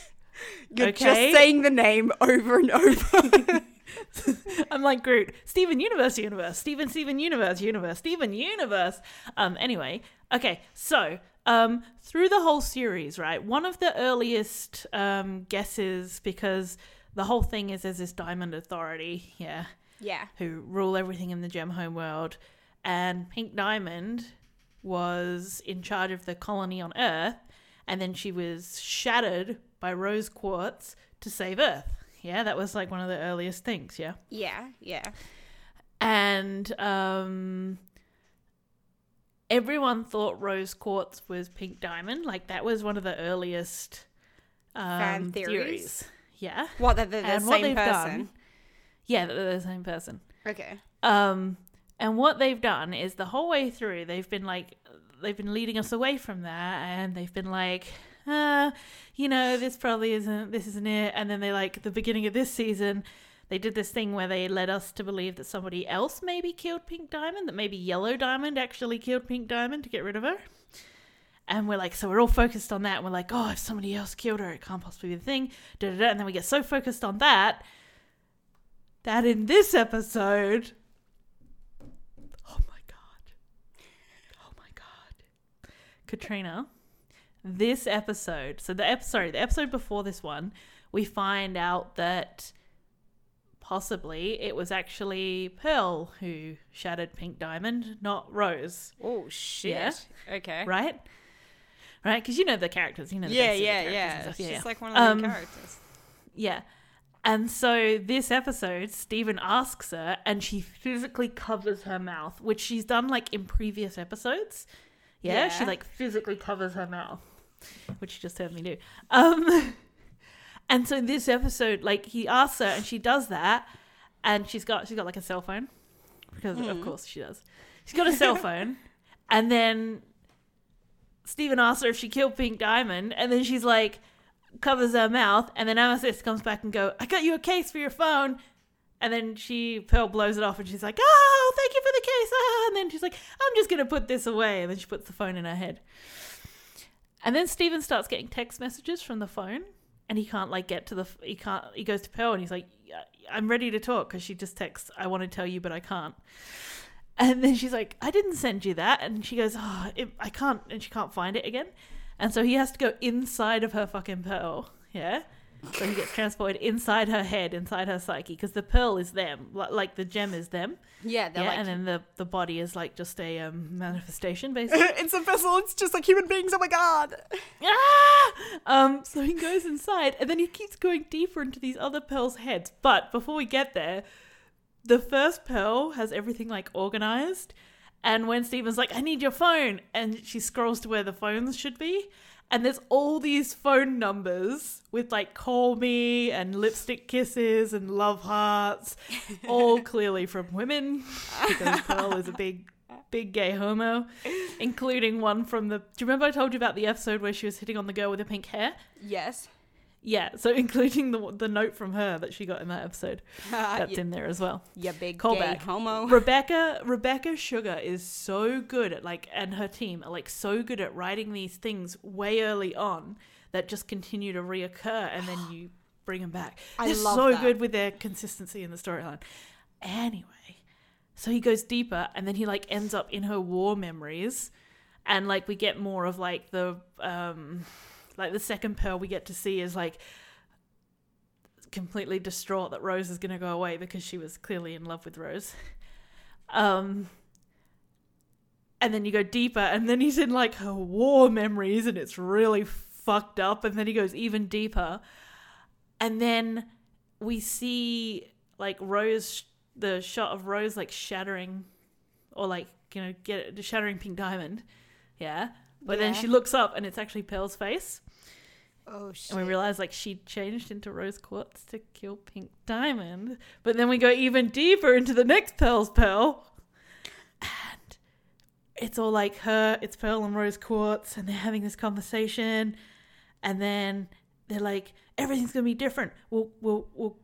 You're
okay.
just saying the name over and over.
I'm like Groot. Steven Universe, Universe. Steven, Steven Universe, Universe. Steven Universe. Um. Anyway, okay. So, um, through the whole series, right? One of the earliest um guesses because the whole thing is there's this Diamond Authority, yeah,
yeah.
who rule everything in the Gem Home world, and Pink Diamond was in charge of the colony on Earth, and then she was shattered by Rose Quartz to save Earth. Yeah, that was like one of the earliest things. Yeah
Yeah. Yeah.
and um everyone thought rose quartz was pink diamond like that was one of the earliest um,
Fan theories?
yeah
What? They're the,
and
same person.
done yeah they're the same person
Okay.
um and what they've done is the whole way through they've been like they've been leading us away from that and they've been like uh you know this probably isn't this isn't it and then they like the beginning of this season they did this thing where they led us to believe that somebody else maybe killed pink diamond that maybe yellow diamond actually killed pink diamond to get rid of her and we're like so we're all focused on that and we're like oh if somebody else killed her it can't possibly be the thing da, da, da. and then we get so focused on that that in this episode Oh my god. Oh my god. Katrina, this episode, so the episode, sorry, the episode before this one, we find out that possibly it was actually Pearl who shattered Pink Diamond, not Rose,
Oh shit.
Yeah.
Okay.
right? right? Because you know the characters, you know. The
Yeah, yeah, yeah. She's
yeah, yeah.
like one of the
Um,
characters.
Yeah. And so this episode, Steven asks her, and she physically covers her mouth, which she's done like in previous episodes. Yeah, she like physically covers her mouth, which you just heard me do. Um, and so in this episode, like he asks her, and she does that, and she's got she's got like a cell phone, because of
Mm.
course she does. She's got a cell phone, and then Steven asks her if she killed Pink Diamond, and then she's like covers her mouth, and then Amethyst comes back and go, "I got you a case for your phone." And then she Pearl blows it off, and she's like, "Oh, thank you for the case." Ah, and then she's like, "I'm just gonna put this away." And then she puts the phone in her head. And then Steven starts getting text messages from the phone, and he can't like get to the. He can't. He goes to Pearl, and he's like, "I'm ready to talk," because she just texts, "I want to tell you, but I can't." And then she's like, "I didn't send you that," and she goes, "Oh, it, I can't," and she can't find it again. And so he has to go inside of her fucking pearl. Yeah. So he gets transported inside her head, inside her psyche, because the pearl is them, li- like the gem is them.
Yeah, they're
yeah,
like
and then the, the body is like just a um, manifestation, basically.
it's a vessel. It's just like human beings. Oh my god.
ah! Um, so he goes inside, and then he keeps going deeper into these other pearls' heads. But before we get there, the first pearl has everything like organized. And when Steven's like, I need your phone, and she scrolls to where the phones should be, and there's all these phone numbers with like call me and lipstick kisses and love hearts, all clearly from women, because Pearl is a big, big gay homo, including one from the. Do you remember I told you about the episode where she was hitting on the girl with the pink hair?
Yes.
Yeah, so including the the note from her that she got in that episode. That's in there as well.
Yeah, big
Callback.
gay homo.
Rebecca Rebecca Sugar is so good at like and her team are like so good at writing these things way early on that just continue to reoccur and then you bring them back.
I
They're
love
so
that.
good with their consistency in the storyline. Anyway, so he goes deeper and then he like ends up in her war memories and like we get more of like the um like the second pearl we get to see is like completely distraught that Rose is going to go away because she was clearly in love with Rose. Um and then you go deeper and then he's in like her war memories and it's really fucked up and then he goes even deeper. And then we see like Rose the shot of Rose like shattering or like you know get shattering pink diamond. Yeah. But then she looks up and it's actually Pearl's face.
Oh shit.
And we realize like she changed into rose quartz to kill pink diamond. But then we go even deeper into the next Pearl's Pearl. And it's all like her, it's Pearl and rose quartz, and they're having this conversation. And then they're like, everything's gonna be different. We'll we'll we'll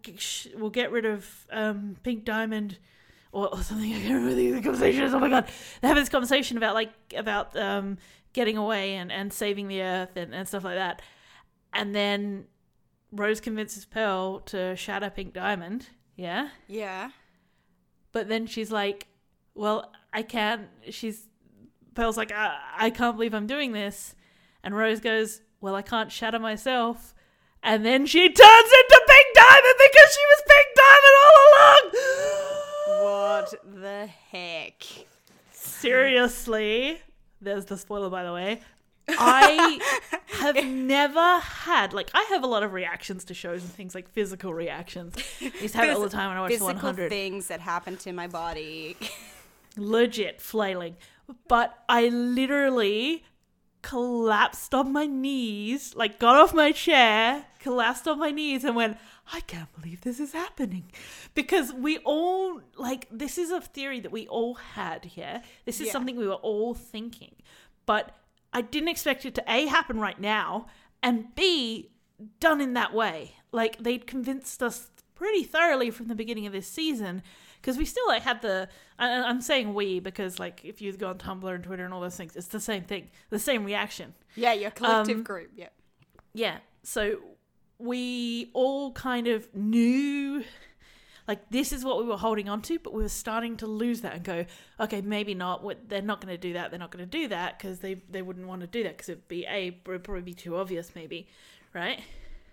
we'll get rid of um, pink diamond. Or, or something. I can't remember the conversation is. Oh my god! They have this conversation about like about um, getting away and, and saving the earth and, and stuff like that. And then Rose convinces Pearl to shatter Pink Diamond. Yeah.
yeah.
But then she's like, well, I can't. She's. Pearl's like, I, I can't believe I'm doing this. And Rose goes, well, I can't shatter myself. And then she turns into Pink Diamond because she was Pink Diamond all along.
What the heck?
Seriously. There's the spoiler, by the way. I have never had like I have a lot of reactions to shows and things like physical reactions. I used to have it all the time when I watched
Physical
100.
things that happen to my body.
Legit flailing, but I literally collapsed on my knees, like got off my chair, collapsed on my knees, and went, I can't believe this is happening. Because we all, like, this is a theory that we all had, yeah? This is
Yeah.
something we were all thinking. But I didn't expect it to A, happen right now, and B, done in that way. Like, they'd convinced us pretty thoroughly from the beginning of this season because we still like had the i'm saying we because like if you go on tumblr and twitter and all those things it's the same thing the same reaction
yeah, your collective
Um,
group. Yeah.
yeah so we all kind of knew like this is what we were holding on to but we were starting to lose that and go okay maybe not what they're not going to do that they're not going to do that because they they wouldn't want to do that because it'd be a it would probably be too obvious maybe right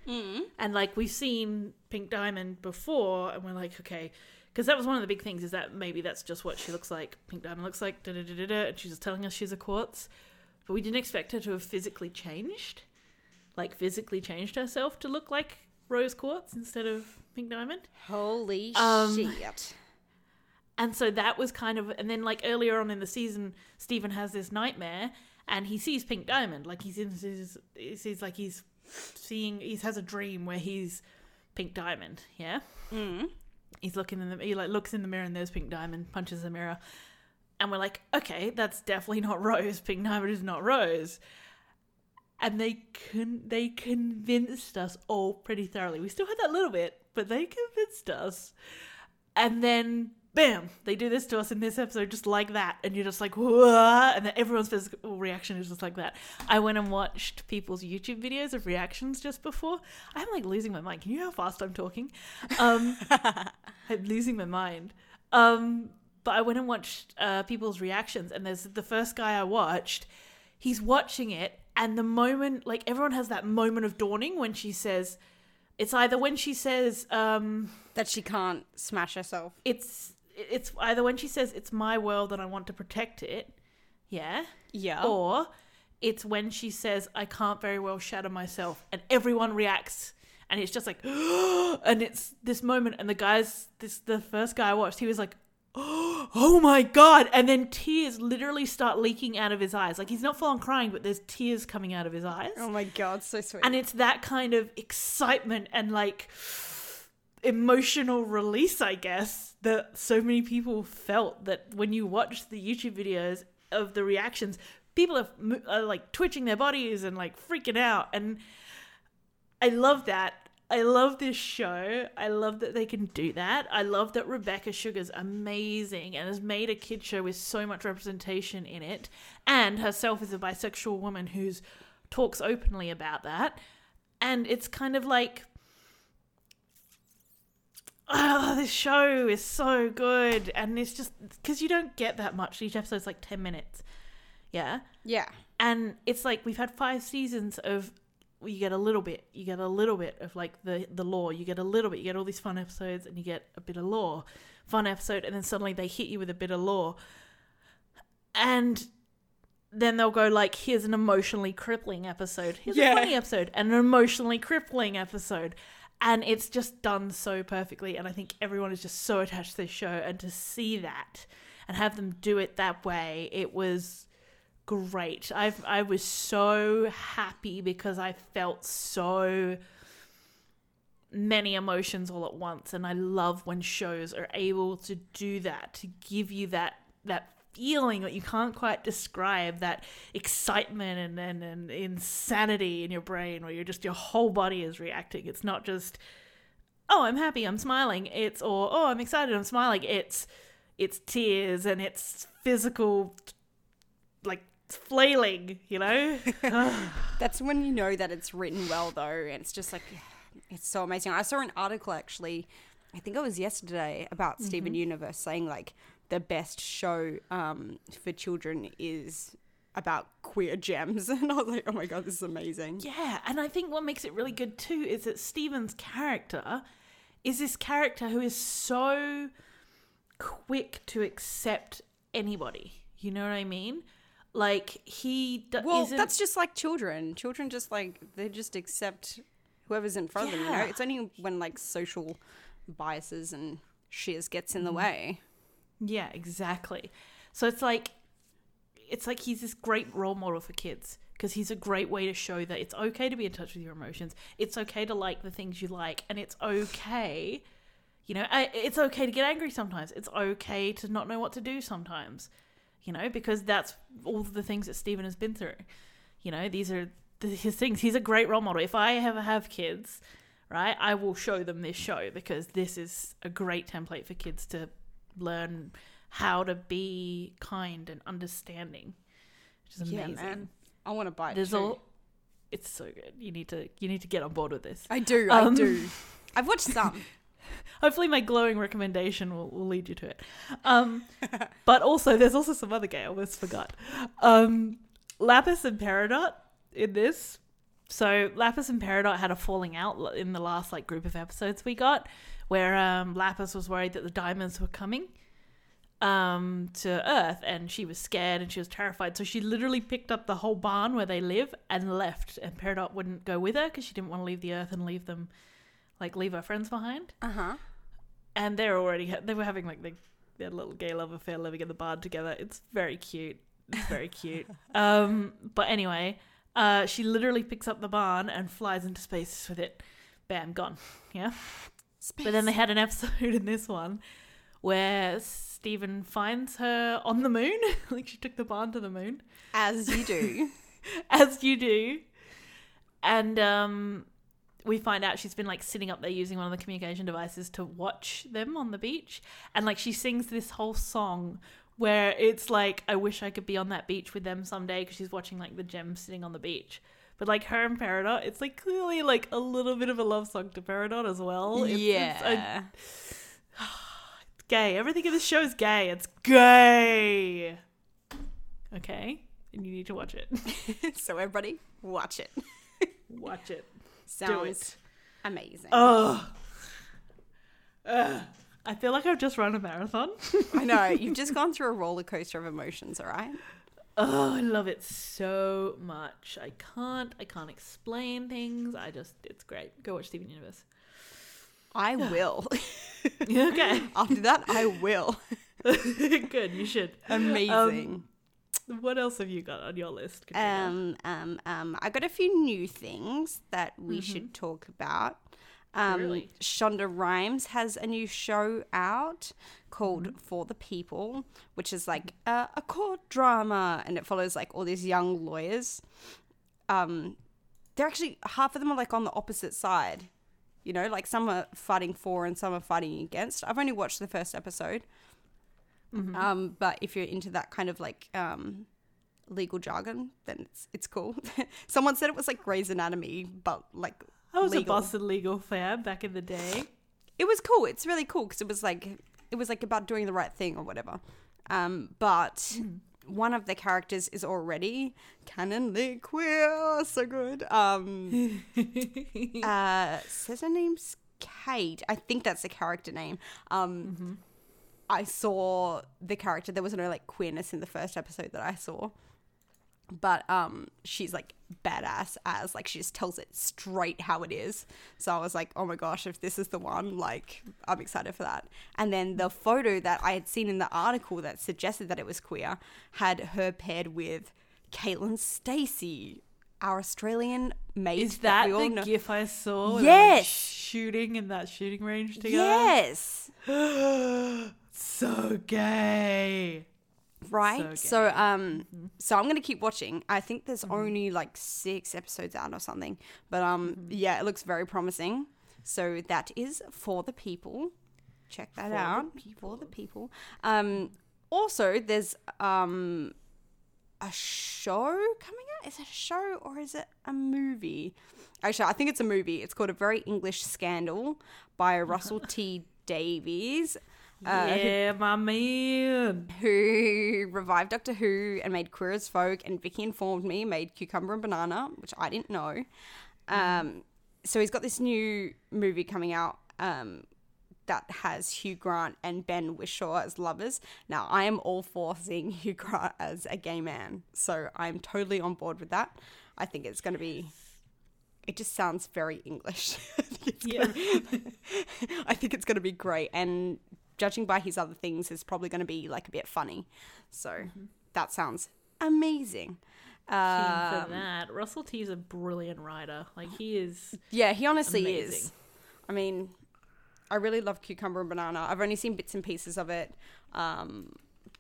Mm.
and like we've seen Pink Diamond before, and we're like, okay, because that was one of the big things is that maybe that's just what she looks like. Pink Diamond looks like, da da da da, and she's just telling us she's a quartz. but we didn't expect her to have physically changed, like physically changed herself to look like rose quartz instead of pink diamond.
Holy
Um,
shit.
And so that was kind of, and then like earlier on in the season, Steven has this nightmare, and he sees Pink Diamond. Like he's in his, he sees like he's seeing, he has a dream where he's Pink Diamond. Yeah,
Mm.
he's looking in the, he like looks in the mirror and there's Pink Diamond, punches the mirror, and we're like, okay, that's definitely not Rose. Pink Diamond is not Rose. And they con- they convinced us all pretty thoroughly. We still had that little bit, but they convinced us. And then, bam, they do this to us in this episode just like that. And you're just like, Whoa! and then everyone's physical reaction is just like that. I went and watched people's YouTube videos of reactions just before. I'm like losing my mind. Can you hear how fast I'm talking? Um, I'm losing my mind. Um, but I went and watched uh, people's reactions, and there's the first guy I watched. He's watching it, and the moment, like everyone has that moment of dawning when she says, it's either when she says, um,
That she can't smash herself.
it's it's either when she says it's my world and I want to protect it, yeah,
Yeah.
or it's when she says I can't very well shatter myself, and everyone reacts, and it's just like, and it's this moment, and the guys, this the first guy I watched, he was like, oh my god, and then tears literally start leaking out of his eyes, like he's not full on crying, but there's tears coming out of his eyes,
oh my god, so sweet.
and it's that kind of excitement and like emotional release i guess that so many people felt that when you watch the youtube videos of the reactions people are, are like twitching their bodies and like freaking out. And i love that i love this show. I love that they can do that. I love that rebecca sugar's amazing and has made a kid show with so much representation in it. And herself is a bisexual woman who's talks openly about that. And it's kind of like oh this show is so good. And it's just because you don't get that much. Each episode's like 10 minutes. Yeah?
Yeah.
and it's like we've had five seasons of you get a little bit you get a little bit of like the the lore. You get a little bit you get all these fun episodes and you get a bit of lore fun episode and then suddenly they hit you with a bit of lore. And then they'll go like here's an emotionally crippling episode. Here's
Yeah.
a funny episode and an emotionally crippling episode. And it's just done so perfectly. And i think everyone is just so attached to this show. And to see that and have them do it that way it was great. I've i was so happy because i felt so many emotions all at once and i love when shows are able to do that to give you that that feeling that you can't quite describe that excitement and, and, and insanity in your brain where you're just your whole body is reacting. It's not just oh i'm happy i'm smiling it's or oh i'm excited i'm smiling. It's it's tears and it's physical like flailing you know
That's when you know that it's written well, though, and it's just like it's so amazing. I saw an article actually, I think it was yesterday, about Steven Universe saying like the best show um, for children is about queer gems, and I was like, oh my god, this is amazing.
Yeah, and I think what makes it really good too is that Steven's character is this character who is so quick to accept anybody. You know what I mean? Like he d-
Well,
isn't.
that's just like children. Children just like they just accept whoever's in front of them. You know, it's only when like social biases and shiz gets in the
Mm-hmm.
way.
Yeah, exactly. So it's like it's like he's this great role model for kids because he's a great way to show that it's okay to be in touch with your emotions. It's okay to like the things you like and it's okay you know, it's okay to get angry sometimes. It's okay to not know what to do sometimes. You know, because that's all the things that Steven has been through. You know, these are the, his things. He's a great role model. If I ever have kids, right, I will show them this show because this is a great template for kids to learn how to be kind and understanding, which is
Yeah, man. I want to buy it.
There's
too.
all. It's so good. You need to. You need to get on board with this.
I do. I
Um,
do. I've watched some.
Hopefully, my glowing recommendation will, will lead you to it. Um, but also, there's also some other gay. I almost forgot. Um, Lapis and Peridot in this. So Lapis and Peridot had a falling out in the last like group of episodes we got, where um, Lapis was worried that the diamonds were coming. um, to Earth, and she was scared and she was terrified. So she literally picked up the whole barn where they live and left. And Peridot wouldn't go with her because she didn't want to leave the Earth and leave them, like leave her friends behind.
Uh huh.
And they're already ha- they were having like the, their little gay love affair, living in the barn together. It's very cute. It's very cute. um, but anyway, uh, she literally picks up the barn and flies into space with it. Bam, gone. Yeah. But then they had an episode in this one where Steven finds her on the moon. like she took the barn to the moon,
as you do.
as you do. And um, we find out she's been like sitting up there using one of the communication devices to watch them on the beach. And like she sings this whole song where it's like, I wish I could be on that beach with them someday because she's watching like the gem sitting on the beach. But like her and Peridot, it's like clearly like a little bit of a love song to Peridot as well. It's,
yeah.
It's, a, it's gay. Everything in this show is gay. It's gay. Okay, and you need to watch it.
so everybody, watch it.
watch it.
Sounds amazing.
Oh. Ugh. I feel like I've just run a marathon.
I know you've just gone through a roller coaster of emotions. All right.
Oh, I love it so much. I can't I can't explain things. I just it's great. Go watch Steven Universe.
I will.
okay.
After that, I will.
Good, you should.
Amazing.
Um, what else have you got on your list? Katrina?
Um, um, um, I got a few new things that we should talk about. Um,
Really?
Shonda Rhimes has a new show out called For the People, which is like a, a court drama, and it follows like all these young lawyers. Um, they're actually half of them are like on the opposite side. You know, like some are fighting for and some are fighting against. I've only watched the first episode. Um, but if you're into that kind of like um, legal jargon, then it's it's cool. Someone said it was like Grey's Anatomy, but like
I was
legal.
a Boston legal fan back in the day.
it was cool. It's really cool because it was like it was like about doing the right thing or whatever. Um, but one of the characters is already canonly queer. So good. Um, uh, says her name's Kate. I think that's the character name. Um, I saw the character. There was no like queerness in the first episode that I saw. But um, she's like badass as like she just tells it straight how it is. So I was like, oh my gosh, if this is the one, like I'm excited for that. And then the photo that I had seen in the article that suggested that it was queer had her paired with Caitlin Stasey, our Australian mate.
Is that
we all
the
know.
gif I saw? where they're, like,
Yes.
shooting in that shooting range together.
Yes.
so gay.
right?
So
so,
gay. Mm-hmm.
um so i'm gonna keep watching. I think there's only like six episodes out or something. But um
Mm-hmm.
yeah it looks very promising. So that is for the people. Check that
For the
out. For the people. Um also there's um a show coming out. Is it a show or is it a movie? Actually i think it's a movie. It's called a very english scandal by russell t davies uh, who
yeah, my man.
who revived Doctor Who and made Queer as Folk, and Vicky informed me made Cucumber and Banana, which I didn't know. Um, so he's got this new movie coming out um, that has Hugh Grant and Ben Whishaw as lovers. Now, I am all for seeing Hugh Grant as a gay man, so I'm totally on board with that. I think it's going to be. It just sounds very English. I think it's
Yeah.
be- I think it's going to be great, and judging by his other things, is probably going to be like a bit funny. So
Mm-hmm.
that sounds amazing. Um,
for that. Russell T is a brilliant writer. Like he is.
yeah, he honestly
Amazing.
is. I mean, I really love Cucumber and Banana. I've only seen bits and pieces of it. Um,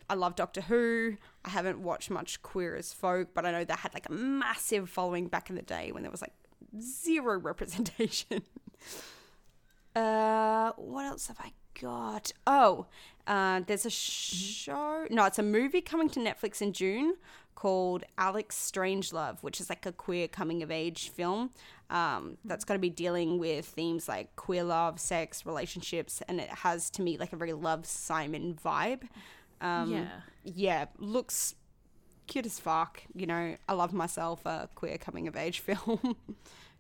I love Doctor Who. I haven't watched much Queer as Folk, but I know that had like a massive following back in the day when there was like zero representation. uh, what else have I got? Oh, uh, there's a show. No, it's a movie coming to Netflix in June called Alex Strangelove, which is like a queer coming of age film. Um, that's going to be dealing with themes like queer love, sex, relationships, and it has to me like a very Love Simon vibe. Um,
yeah.
yeah, looks cute as fuck. You know, I love myself a queer coming of age film.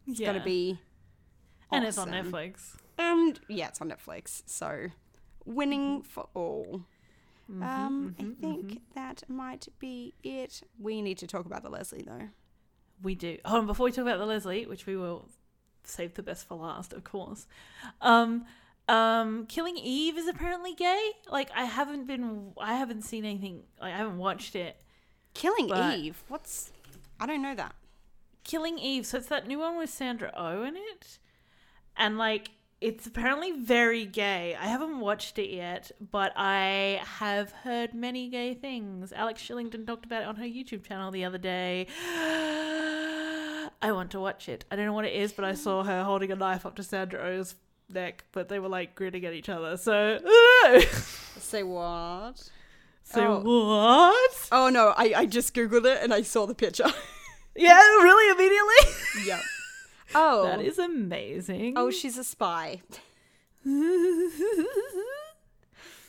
it's
yeah.
gonna be,
And it's on. Netflix.
And yeah, it's on Netflix. So winning for all. um, I think that might be it. We need to talk about the Leslie though.
We do. Hold on, before we talk about the Leslie, which we will save the best for last, of course. Um, um, Killing Eve is apparently gay. Like I haven't been, I haven't seen anything. Like I haven't watched it.
Killing Eve. What's? I don't know that.
Killing Eve. So it's that new one with Sandra Oh in it, and like it's apparently very gay. I haven't watched it yet, but I have heard many gay things. Alex Shillington talked about it on her YouTube channel the other day. I want to watch it. I don't know what it is, but I saw her holding a knife up to Sandra Oh's neck, but they were like grinning at each other. So,
Say what?
so
Oh.
what?
Oh no, I, I just googled it and I saw the picture.
Yeah, really immediately.
yep. Oh.
That is amazing.
Oh, she's a spy.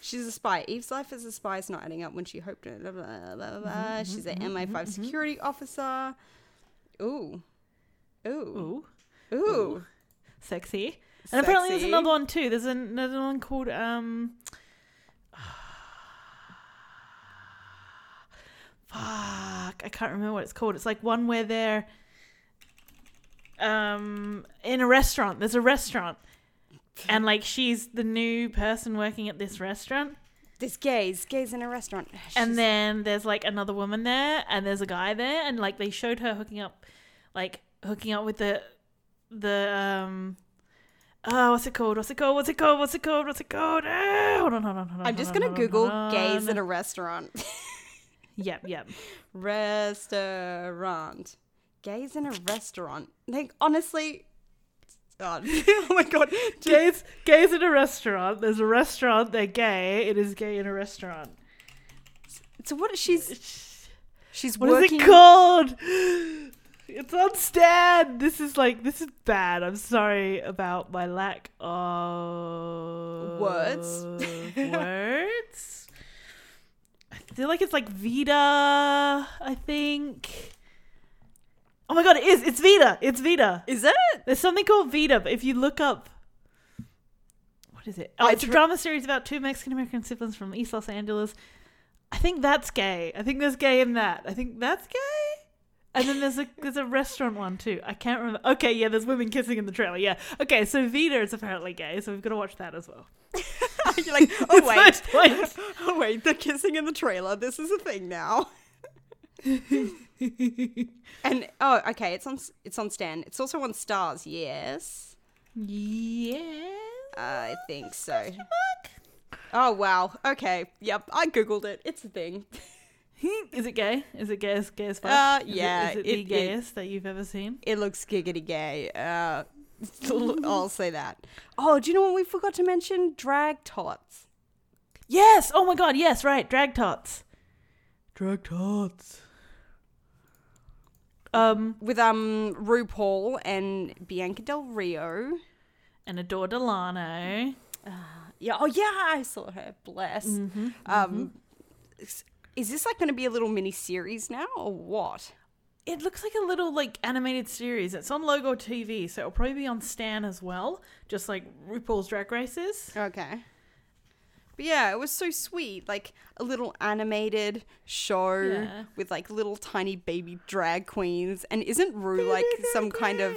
She's a spy. Eve's life as a spy is not adding up when she hoped. Blah, blah, blah, blah, blah. Mm-hmm, mm-hmm, she's an MI5 mm-hmm, security officer. Ooh. Ooh.
Ooh.
Ooh.
sexy. And apparently there's another one too. There's another one called um Fuck, I can't remember what it's called. It's like one where they're um in a restaurant. There's a restaurant. And like she's the new person working at this restaurant.
There's gays. Gays in a restaurant.
And then there's like another woman there and there's a guy there and like they showed her hooking up like hooking up with the the um oh what's it called what's it called what's it called what's it called what's it called Ah, hold on hold on hold on
I'm just gonna
on,
Google
on.
gays in a restaurant.
yep yep
restaurant. Gays in a restaurant. Like honestly. God. oh my god.
gays gays in a restaurant there's a restaurant they're gay it is gay in a restaurant
So what? She's she's
What is
working.
it called it's on Stan. This is like this is bad. I'm sorry about my lack of
Words?
words. I feel like it's like Vida. I think. Oh my god! It is. It's Vida. It's Vida.
Is it?
There's something called Vida, but if you look up. What is it? Oh,
I
it's a drama series about two Mexican American siblings from East Los Angeles. I think that's gay. I think there's gay in that. I think that's gay. And then there's a there's a restaurant one too. I can't remember. Okay, yeah, there's women kissing in the trailer. Yeah. Okay, so Vida is apparently gay, so we've got to watch that as well.
You're like, oh wait, oh wait, the kissing in the trailer. This is a thing now. And oh, okay, it's on it's on Stan. It's also on Starz. Yes,
yeah.
I think so. Oh wow. Okay. Yep. I googled it. It's a thing.
Is it gay? Is it gay as gay as fuck?
Uh, yeah,
Is it,
it-
the
it-
gayest that you've ever seen?
It looks giggity gay. Uh, I'll say that. Oh, do you know what we forgot to mention? Drag tots.
Yes. Oh my god. Yes. Right. Drag tots. Drag tots. Um,
with um RuPaul and Bianca Del Rio.
and Adore Delano.
Yeah. Oh yeah, I saw her. Bless. Um, is- is this like going to be a little mini series now or what?
It looks like a little like animated series. It's on Logo TV, so it'll probably be on Stan as well, just like RuPaul's Drag Races.
Okay. But yeah, it was so sweet. Like a little animated show
Yeah.
with like little tiny baby drag queens. And isn't Ru like some kind of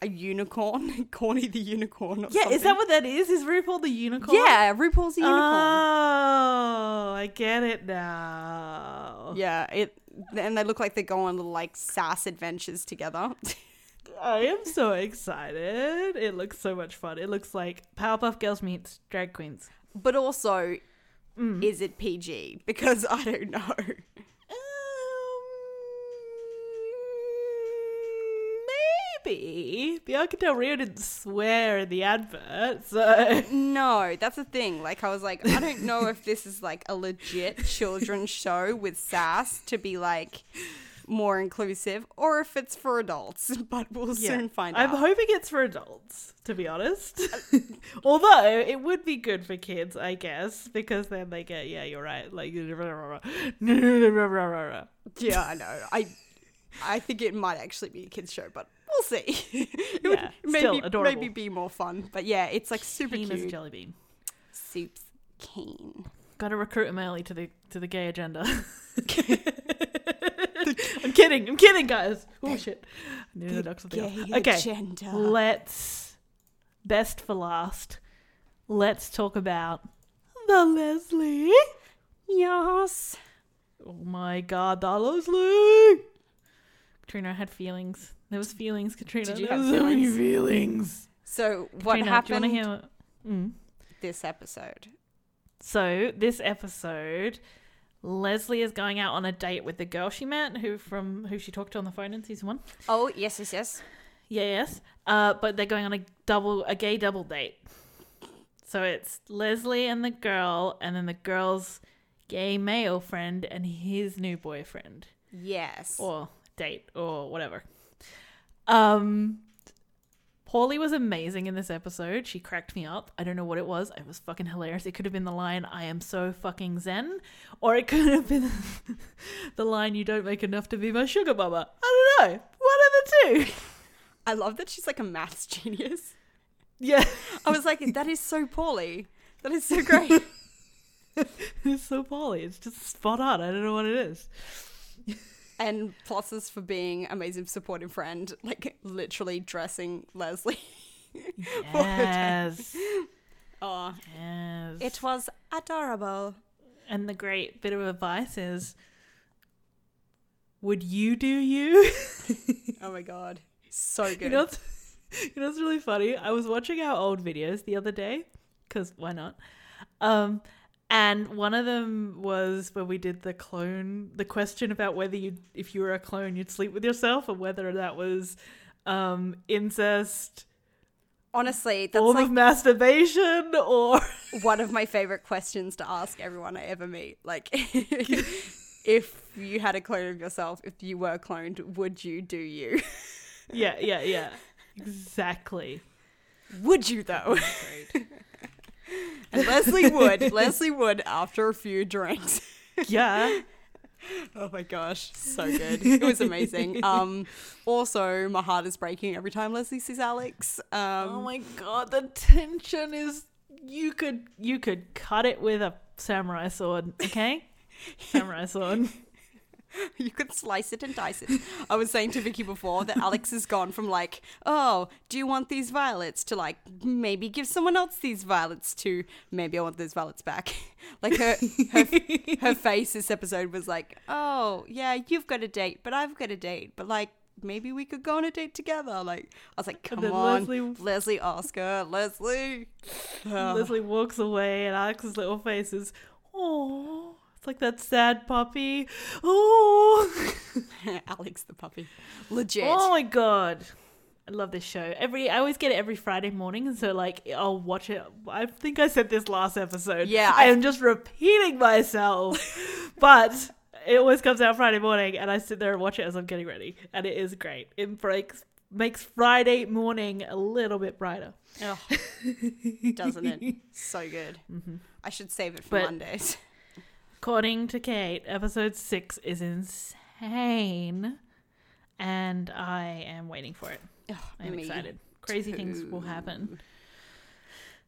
a unicorn? Corny the unicorn or
Yeah,
something?
is that what that is? Is RuPaul the unicorn?
Yeah, RuPaul's a unicorn.
Oh, I get it now.
yeah, it and they look like they go on little like sass adventures together.
I am so excited. It looks so much fun. It looks like Powerpuff Girls meets drag queens.
But also, is it PG? Because I don't know.
Um, maybe Bianca Del Rio didn't swear in the advert, so
No, that's the thing. Like, I was like, I don't know if this is like a legit children's show with sass to be like more inclusive or if it's for adults, but we'll soon find out.
I'm hoping it's for adults, to be honest. Uh, Although it would be good for kids, I guess, because then they get yeah, you're right. Like
yeah, I know. I I think it might actually be a kids show, but we'll see. it
Yeah,
would
still
maybe
adorable.
maybe be more fun. But yeah, it's like super
keen
cute.
jelly bean.
Soup's keen.
Got to recruit him early to the to the gay agenda. I'm kidding. I'm kidding, guys. Oh shit! I knew the ducks would
Gay
Okay,
agenda.
let's best for last. Let's talk about the Leslie.
yes.
Oh my god, the Leslie. Katrina I had feelings. There was feelings, Katrina.
Did you
there
have
was so many
feelings?
feelings.
So what
Katrina,
happened
Do you want to hear? Mm.
this episode?
So this episode, Leslie is going out on a date with the girl she met, who from who she talked to on the phone in season one.
Oh yes, yes, yes.
Yeah, yes. Uh, but they're going on a double, a gay double date. So it's Leslie and the girl, and then the girl's gay male friend and his new boyfriend,
Yes.
or date, or whatever. Um, Paulie was amazing in this episode. She cracked me up. I don't know what it was. It was fucking hilarious. It could have been the line "I am so fucking zen," or it could have been the line "You don't make enough to be my sugar mama." I don't know. One of the two.
I love that she's like a maths genius.
Yeah.
I was like, that is so Paulie. That is so great.
it's so Paulie. It's just spot on. I don't know what it is.
And pluses for being amazing supportive friend, like literally dressing Leslie. for her date.
Yes.
Oh,
yes.
it was adorable.
and the great bit of advice is would you do you?
Oh my god, so good.
you know what's, you know what's really funny? I was watching our old videos the other day cuz why not? Um and one of them was where we did the clone the question about whether you if you were a clone you'd sleep with yourself or whether that was um incest
Honestly, that's
form
like
of masturbation or
one of my favorite questions to ask everyone I ever meet. Like, if you had a clone of yourself, if you were cloned, would you do you?
yeah yeah yeah exactly
Would you though? and Leslie Wood, Leslie Wood, after a few drinks.
yeah
Oh my gosh, so good. It was amazing. Um, also, my heart is breaking every time Leslie sees Alex. Um,
oh my god the tension is you could you could cut it with a samurai sword okay samurai sword
you could slice it and dice it. I was saying to Vicky before that Alex has gone from like, oh, do you want these violets to like maybe give someone else these violets to maybe I want those violets back. like her her, her face this episode was like, oh yeah, you've got a date, but I've got a date, but like maybe we could go on a date together. Like I was like, come on,
Leslie-
Leslie, Oscar, Leslie.
Leslie walks away and alex's little face is oh it's like that sad puppy oh
Alex the puppy, oh legit.
oh my god I love this show. Every I always get it every Friday morning, and so like I'll watch it. I think I said this last episode.
Yeah,
I
I-
am just repeating myself, but it always comes out Friday morning, and I sit there and watch it as I'm getting ready, and it is great. It breaks makes Friday morning a little bit brighter.
Oh, doesn't it? So good. Mm-hmm. I should save it for
But-
Mondays.
According to Kate, episode six is insane, and I am waiting for it.
Ugh,
I am
me
excited. Crazy things will happen.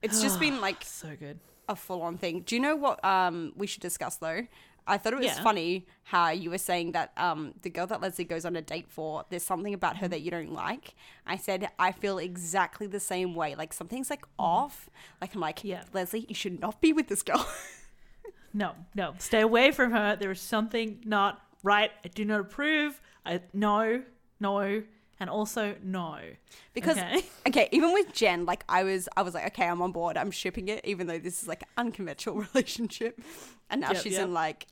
It's just been like
So good.
a full on thing. Do you know what um we should discuss though? I thought it was
Yeah.
funny how you were saying that um the girl that Leslie goes on a date for, there's something about her that you don't like. I said I feel exactly the same way. Like something's like off. Like I'm like,
Mm-hmm. Yeah.
Leslie, you should not be with this girl.
No, no, stay away from her. There is something not right. I do not approve. I no, no, and also no.
Because
Okay.
okay. even with Jen, like I was, I was like, okay, I'm on board. I'm shipping it, even though this is like an unconventional relationship, and now
Yep,
she's
yep.
in like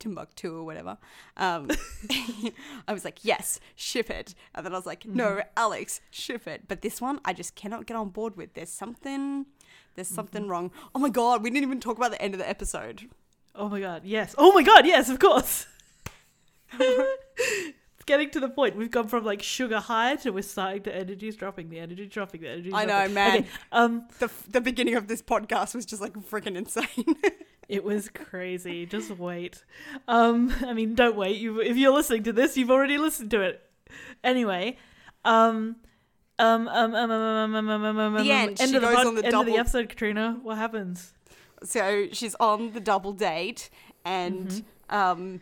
Timbuktu or whatever. Um, I was like, yes, ship it, and then I was like, no,
Mm-hmm.
Alex, ship it. But this one, I just cannot get on board with. There's something, there's something
Mm-hmm.
wrong. Oh my god, we didn't even talk about the end of the episode.
Oh my god, yes. Oh my god, yes, of course. it's getting to the point. We've gone from like sugar high to we're starting to energies dropping. The energy dropping. The energy. Dropping.
I know, man.
um,
The the beginning of this podcast was just like freaking insane.
it was crazy. Just wait. Um, I mean, don't wait. You, if you're listening to this, you've already listened to it. Anyway, um. Um, um, um, um, um, um, um, um, um,
The
um,
end. She
of the
goes
pod-
on the
end of the
double-
episode, Katrina. What happens?
So she's on the double date and um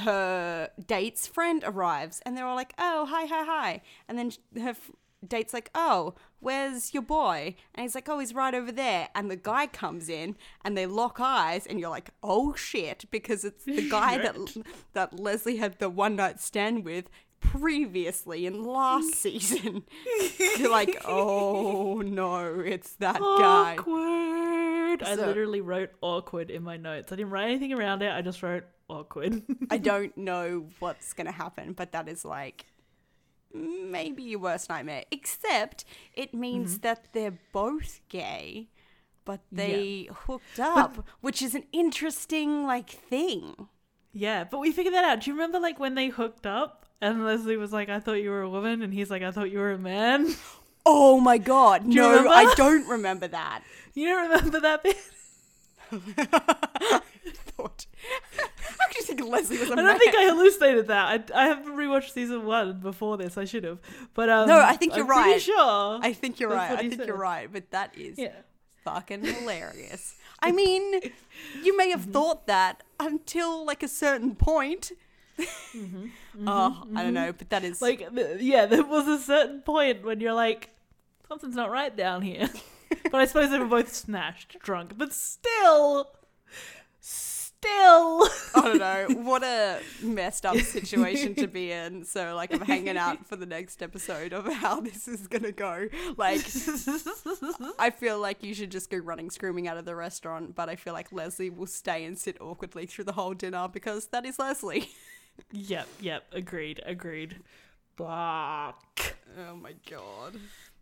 her date's friend arrives and they're all like oh hi hi hi. And then her f- date's like oh where's your boy? And he's like oh he's right over there. And the guy comes in and they lock eyes and you're like oh shit because it's the guy that that leslie had the one night stand with previously in last season you're like oh no it's that guy
Awkward. I literally wrote awkward in my notes. I didn't write anything around it. I just wrote awkward.
I don't know what's going to happen, but that is like maybe your worst nightmare. Except it means mm-hmm. that they're both gay, but they hooked up, which is an interesting like thing.
yeah, but we figured that out. Do you remember like when they hooked up and Leslie was like, "I thought you were a woman," and he's like, "I thought you were a man."
Oh my god,
you
no,
remember?
I don't remember that.
You don't remember that bit?
I thought. I actually think Leslie was a
I
man.
don't think I hallucinated that. I, I haven't rewatched season one before this. I should have, but um,
No, I think you're
I'm pretty
right.
Sure.
I think you're right. I think
said.
you're right, but that is
yeah.
fucking hilarious. I mean, you may
Mm-hmm.
have thought that until like a certain point. Oh, I don't mm-hmm. know, but that is
Mm-hmm. Like, yeah, there was a certain point when you're like, something's not right down here. but I suppose they were both smashed drunk. But still, still.
I don't know what a messed up situation to be in. So like I'm hanging out for the next episode of how this is gonna go. Like I feel like you should just go running screaming out of the restaurant, but I feel like Leslie will stay and sit awkwardly through the whole dinner because that is Leslie.
Yep, yep. Agreed, agreed. Fuck.
Oh my god.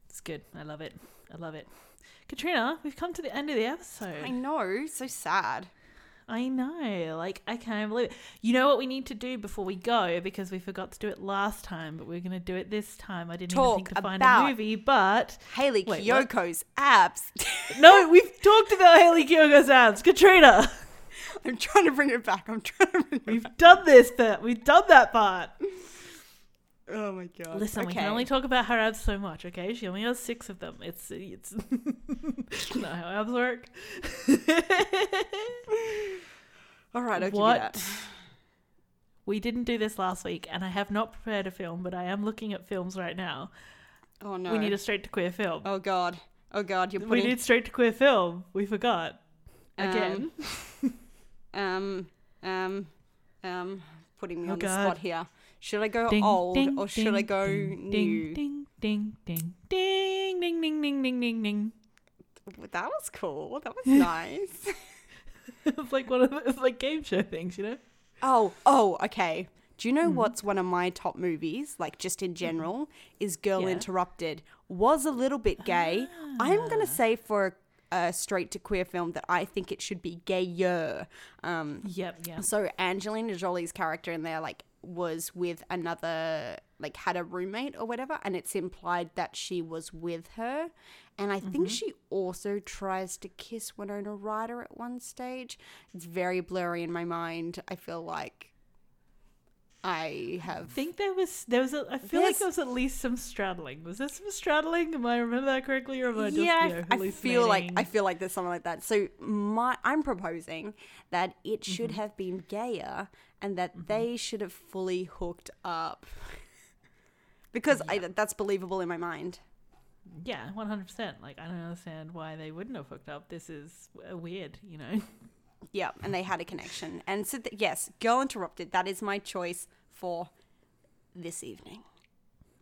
It's good. I love it. I love it. Katrina, we've come to the end of the episode.
I know, so sad.
I know. Like, I can't believe it. You know what we need to do before we go because we forgot to do it last time, but we're going to do it this time. I didn't even
Talk
think to find a movie, but.
Hayley
Wait, what?
Kiyoko's abs.
No, we've talked about Hayley Kiyoko's abs. Katrina,
I'm trying to bring it back. I'm trying to bring it
we've done this bit. We've done that part.
Oh my god.
Listen, we can
Okay.
only talk about her abs so much, okay? She only has six of them. It's it's not how abs work.
All right, I'll
what?
give you that.
We didn't do this last week, and I have not prepared a film, but I am looking at films right now.
Oh no.
We need a straight to queer film.
Oh god. Oh god, you're
we need straight to queer film. We forgot um, again.
Um um um putting me
Oh,
on the spot here. Should I go
Ding,
old
ding,
or should I
ding,
go
ding,
new?
Ding ding ding ding ding ding ding ding ding ding.
That was cool. That was nice.
it's like one of the, it's like game show things, you know.
oh, oh, okay. Do you know
Mm-hmm.
what's one of my top movies, like just in general, is Girl
Yeah.
Interrupted. Was a little bit gay. I'm
Ah.
gonna say for a straight to queer film that I think it should be gayer. Um,
Yep, yeah.
So Angelina Jolie's character in there, like, was with another, like, had a roommate or whatever, and it's implied that she was with her. And I think she also tries to kiss Winona Ryder at one stage. It's very blurry in my mind. I feel like I
I
have.
think there was there was a, I feel like there was at least some straddling. Was there some straddling? Am I remember that correctly, or am I just
yeah,
you know,
I feel like I feel like there's something like that. So my I'm proposing that it should
Mm-hmm.
have been gayer and that they should have fully hooked up. Because I, that's believable in my mind.
yeah, one hundred percent. Like I don't understand why they wouldn't have hooked up. This is uh, weird, you know.
Yeah, and they had a connection. And so th- yes, Girl Interrupted. That is my choice for this evening.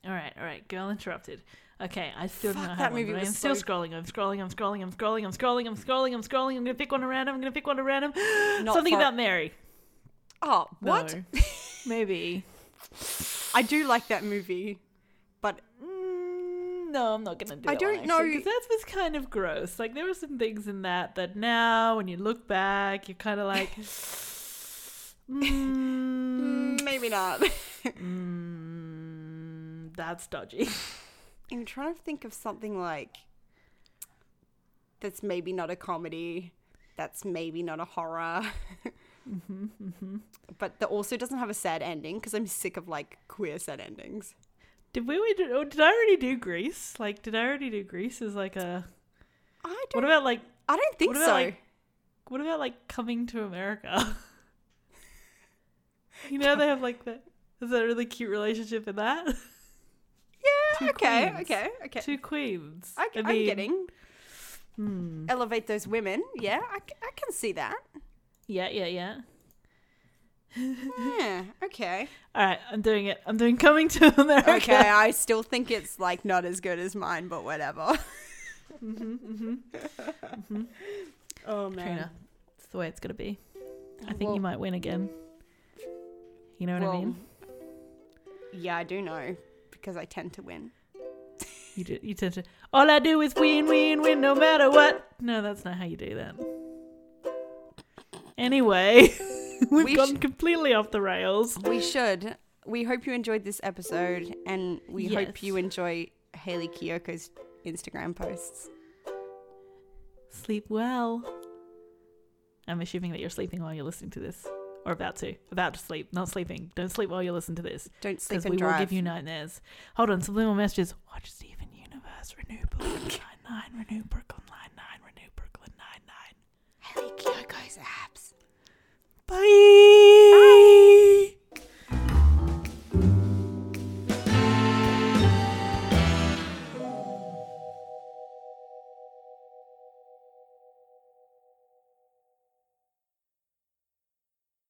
All right, all right. Girl interrupted. Okay, I still
Fuck,
don't
that
have one,
movie was
am still
so-
scrolling. I'm scrolling. I'm scrolling. I'm scrolling. I'm scrolling. I'm scrolling. I'm scrolling. I'm gonna pick one at random. I'm gonna pick one at random.
Not
Something
for-
about Mary.
Oh, what?
No. Maybe.
I do like that movie, but
Mm, no, I'm not gonna do. That.
I
don't
know-
because that was kind of gross. Like there were some things in that that now, when you look back, you're kind of like, mm,
maybe not.
mm, that's dodgy.
I'm trying to think of something like that's maybe not a comedy, that's maybe not a horror,
Mm-hmm,
but that also doesn't have a sad ending because I'm sick of like queer sad endings.
Did we? we did, oh, did I already do Grease? Like, did I already do Grease as like a?
I
What
don't.
about like?
I don't think
what
so.
like? what about like coming to America? you know they have like that. Is that a really cute relationship in that?
Yeah.
Two
okay.
queens.
Okay. Okay.
Two queens.
I,
I
am getting
hmm.
elevate those women. Yeah, I can see that.
Yeah, yeah, yeah.
Yeah. Okay.
All right, I'm doing it. I'm doing coming to America.
Okay. I still think it's like not as good as mine, but whatever.
hmm hmm
Oh man.
Trina, it's the way it's gonna be. I think
Well-
you might win again. You know what I mean?
Yeah, I do know because I tend to win.
You do. You tend to. All I do is win, win, win, no matter what. No, that's not how you do that. Anyway, we've
We
gone
sh-
completely off the rails.
We should. We hope you enjoyed this episode, and we
Yes.
hope you enjoy Hayley Kiyoko's Instagram posts.
Sleep well. I'm assuming that you're sleeping while you're listening to this, or about to. About to sleep, not sleeping. Don't sleep while you listen to this,
Don't sleep
because we
drive.
will give you nightmares. Hold on, subliminal messages. Watch Steven Universe. Renew Brooklyn Nine Nine. Renew Brooklyn Nine Nine. Renew Brooklyn Nine Nine.
Hayley Kiyoko's apps. Bye.
Bye.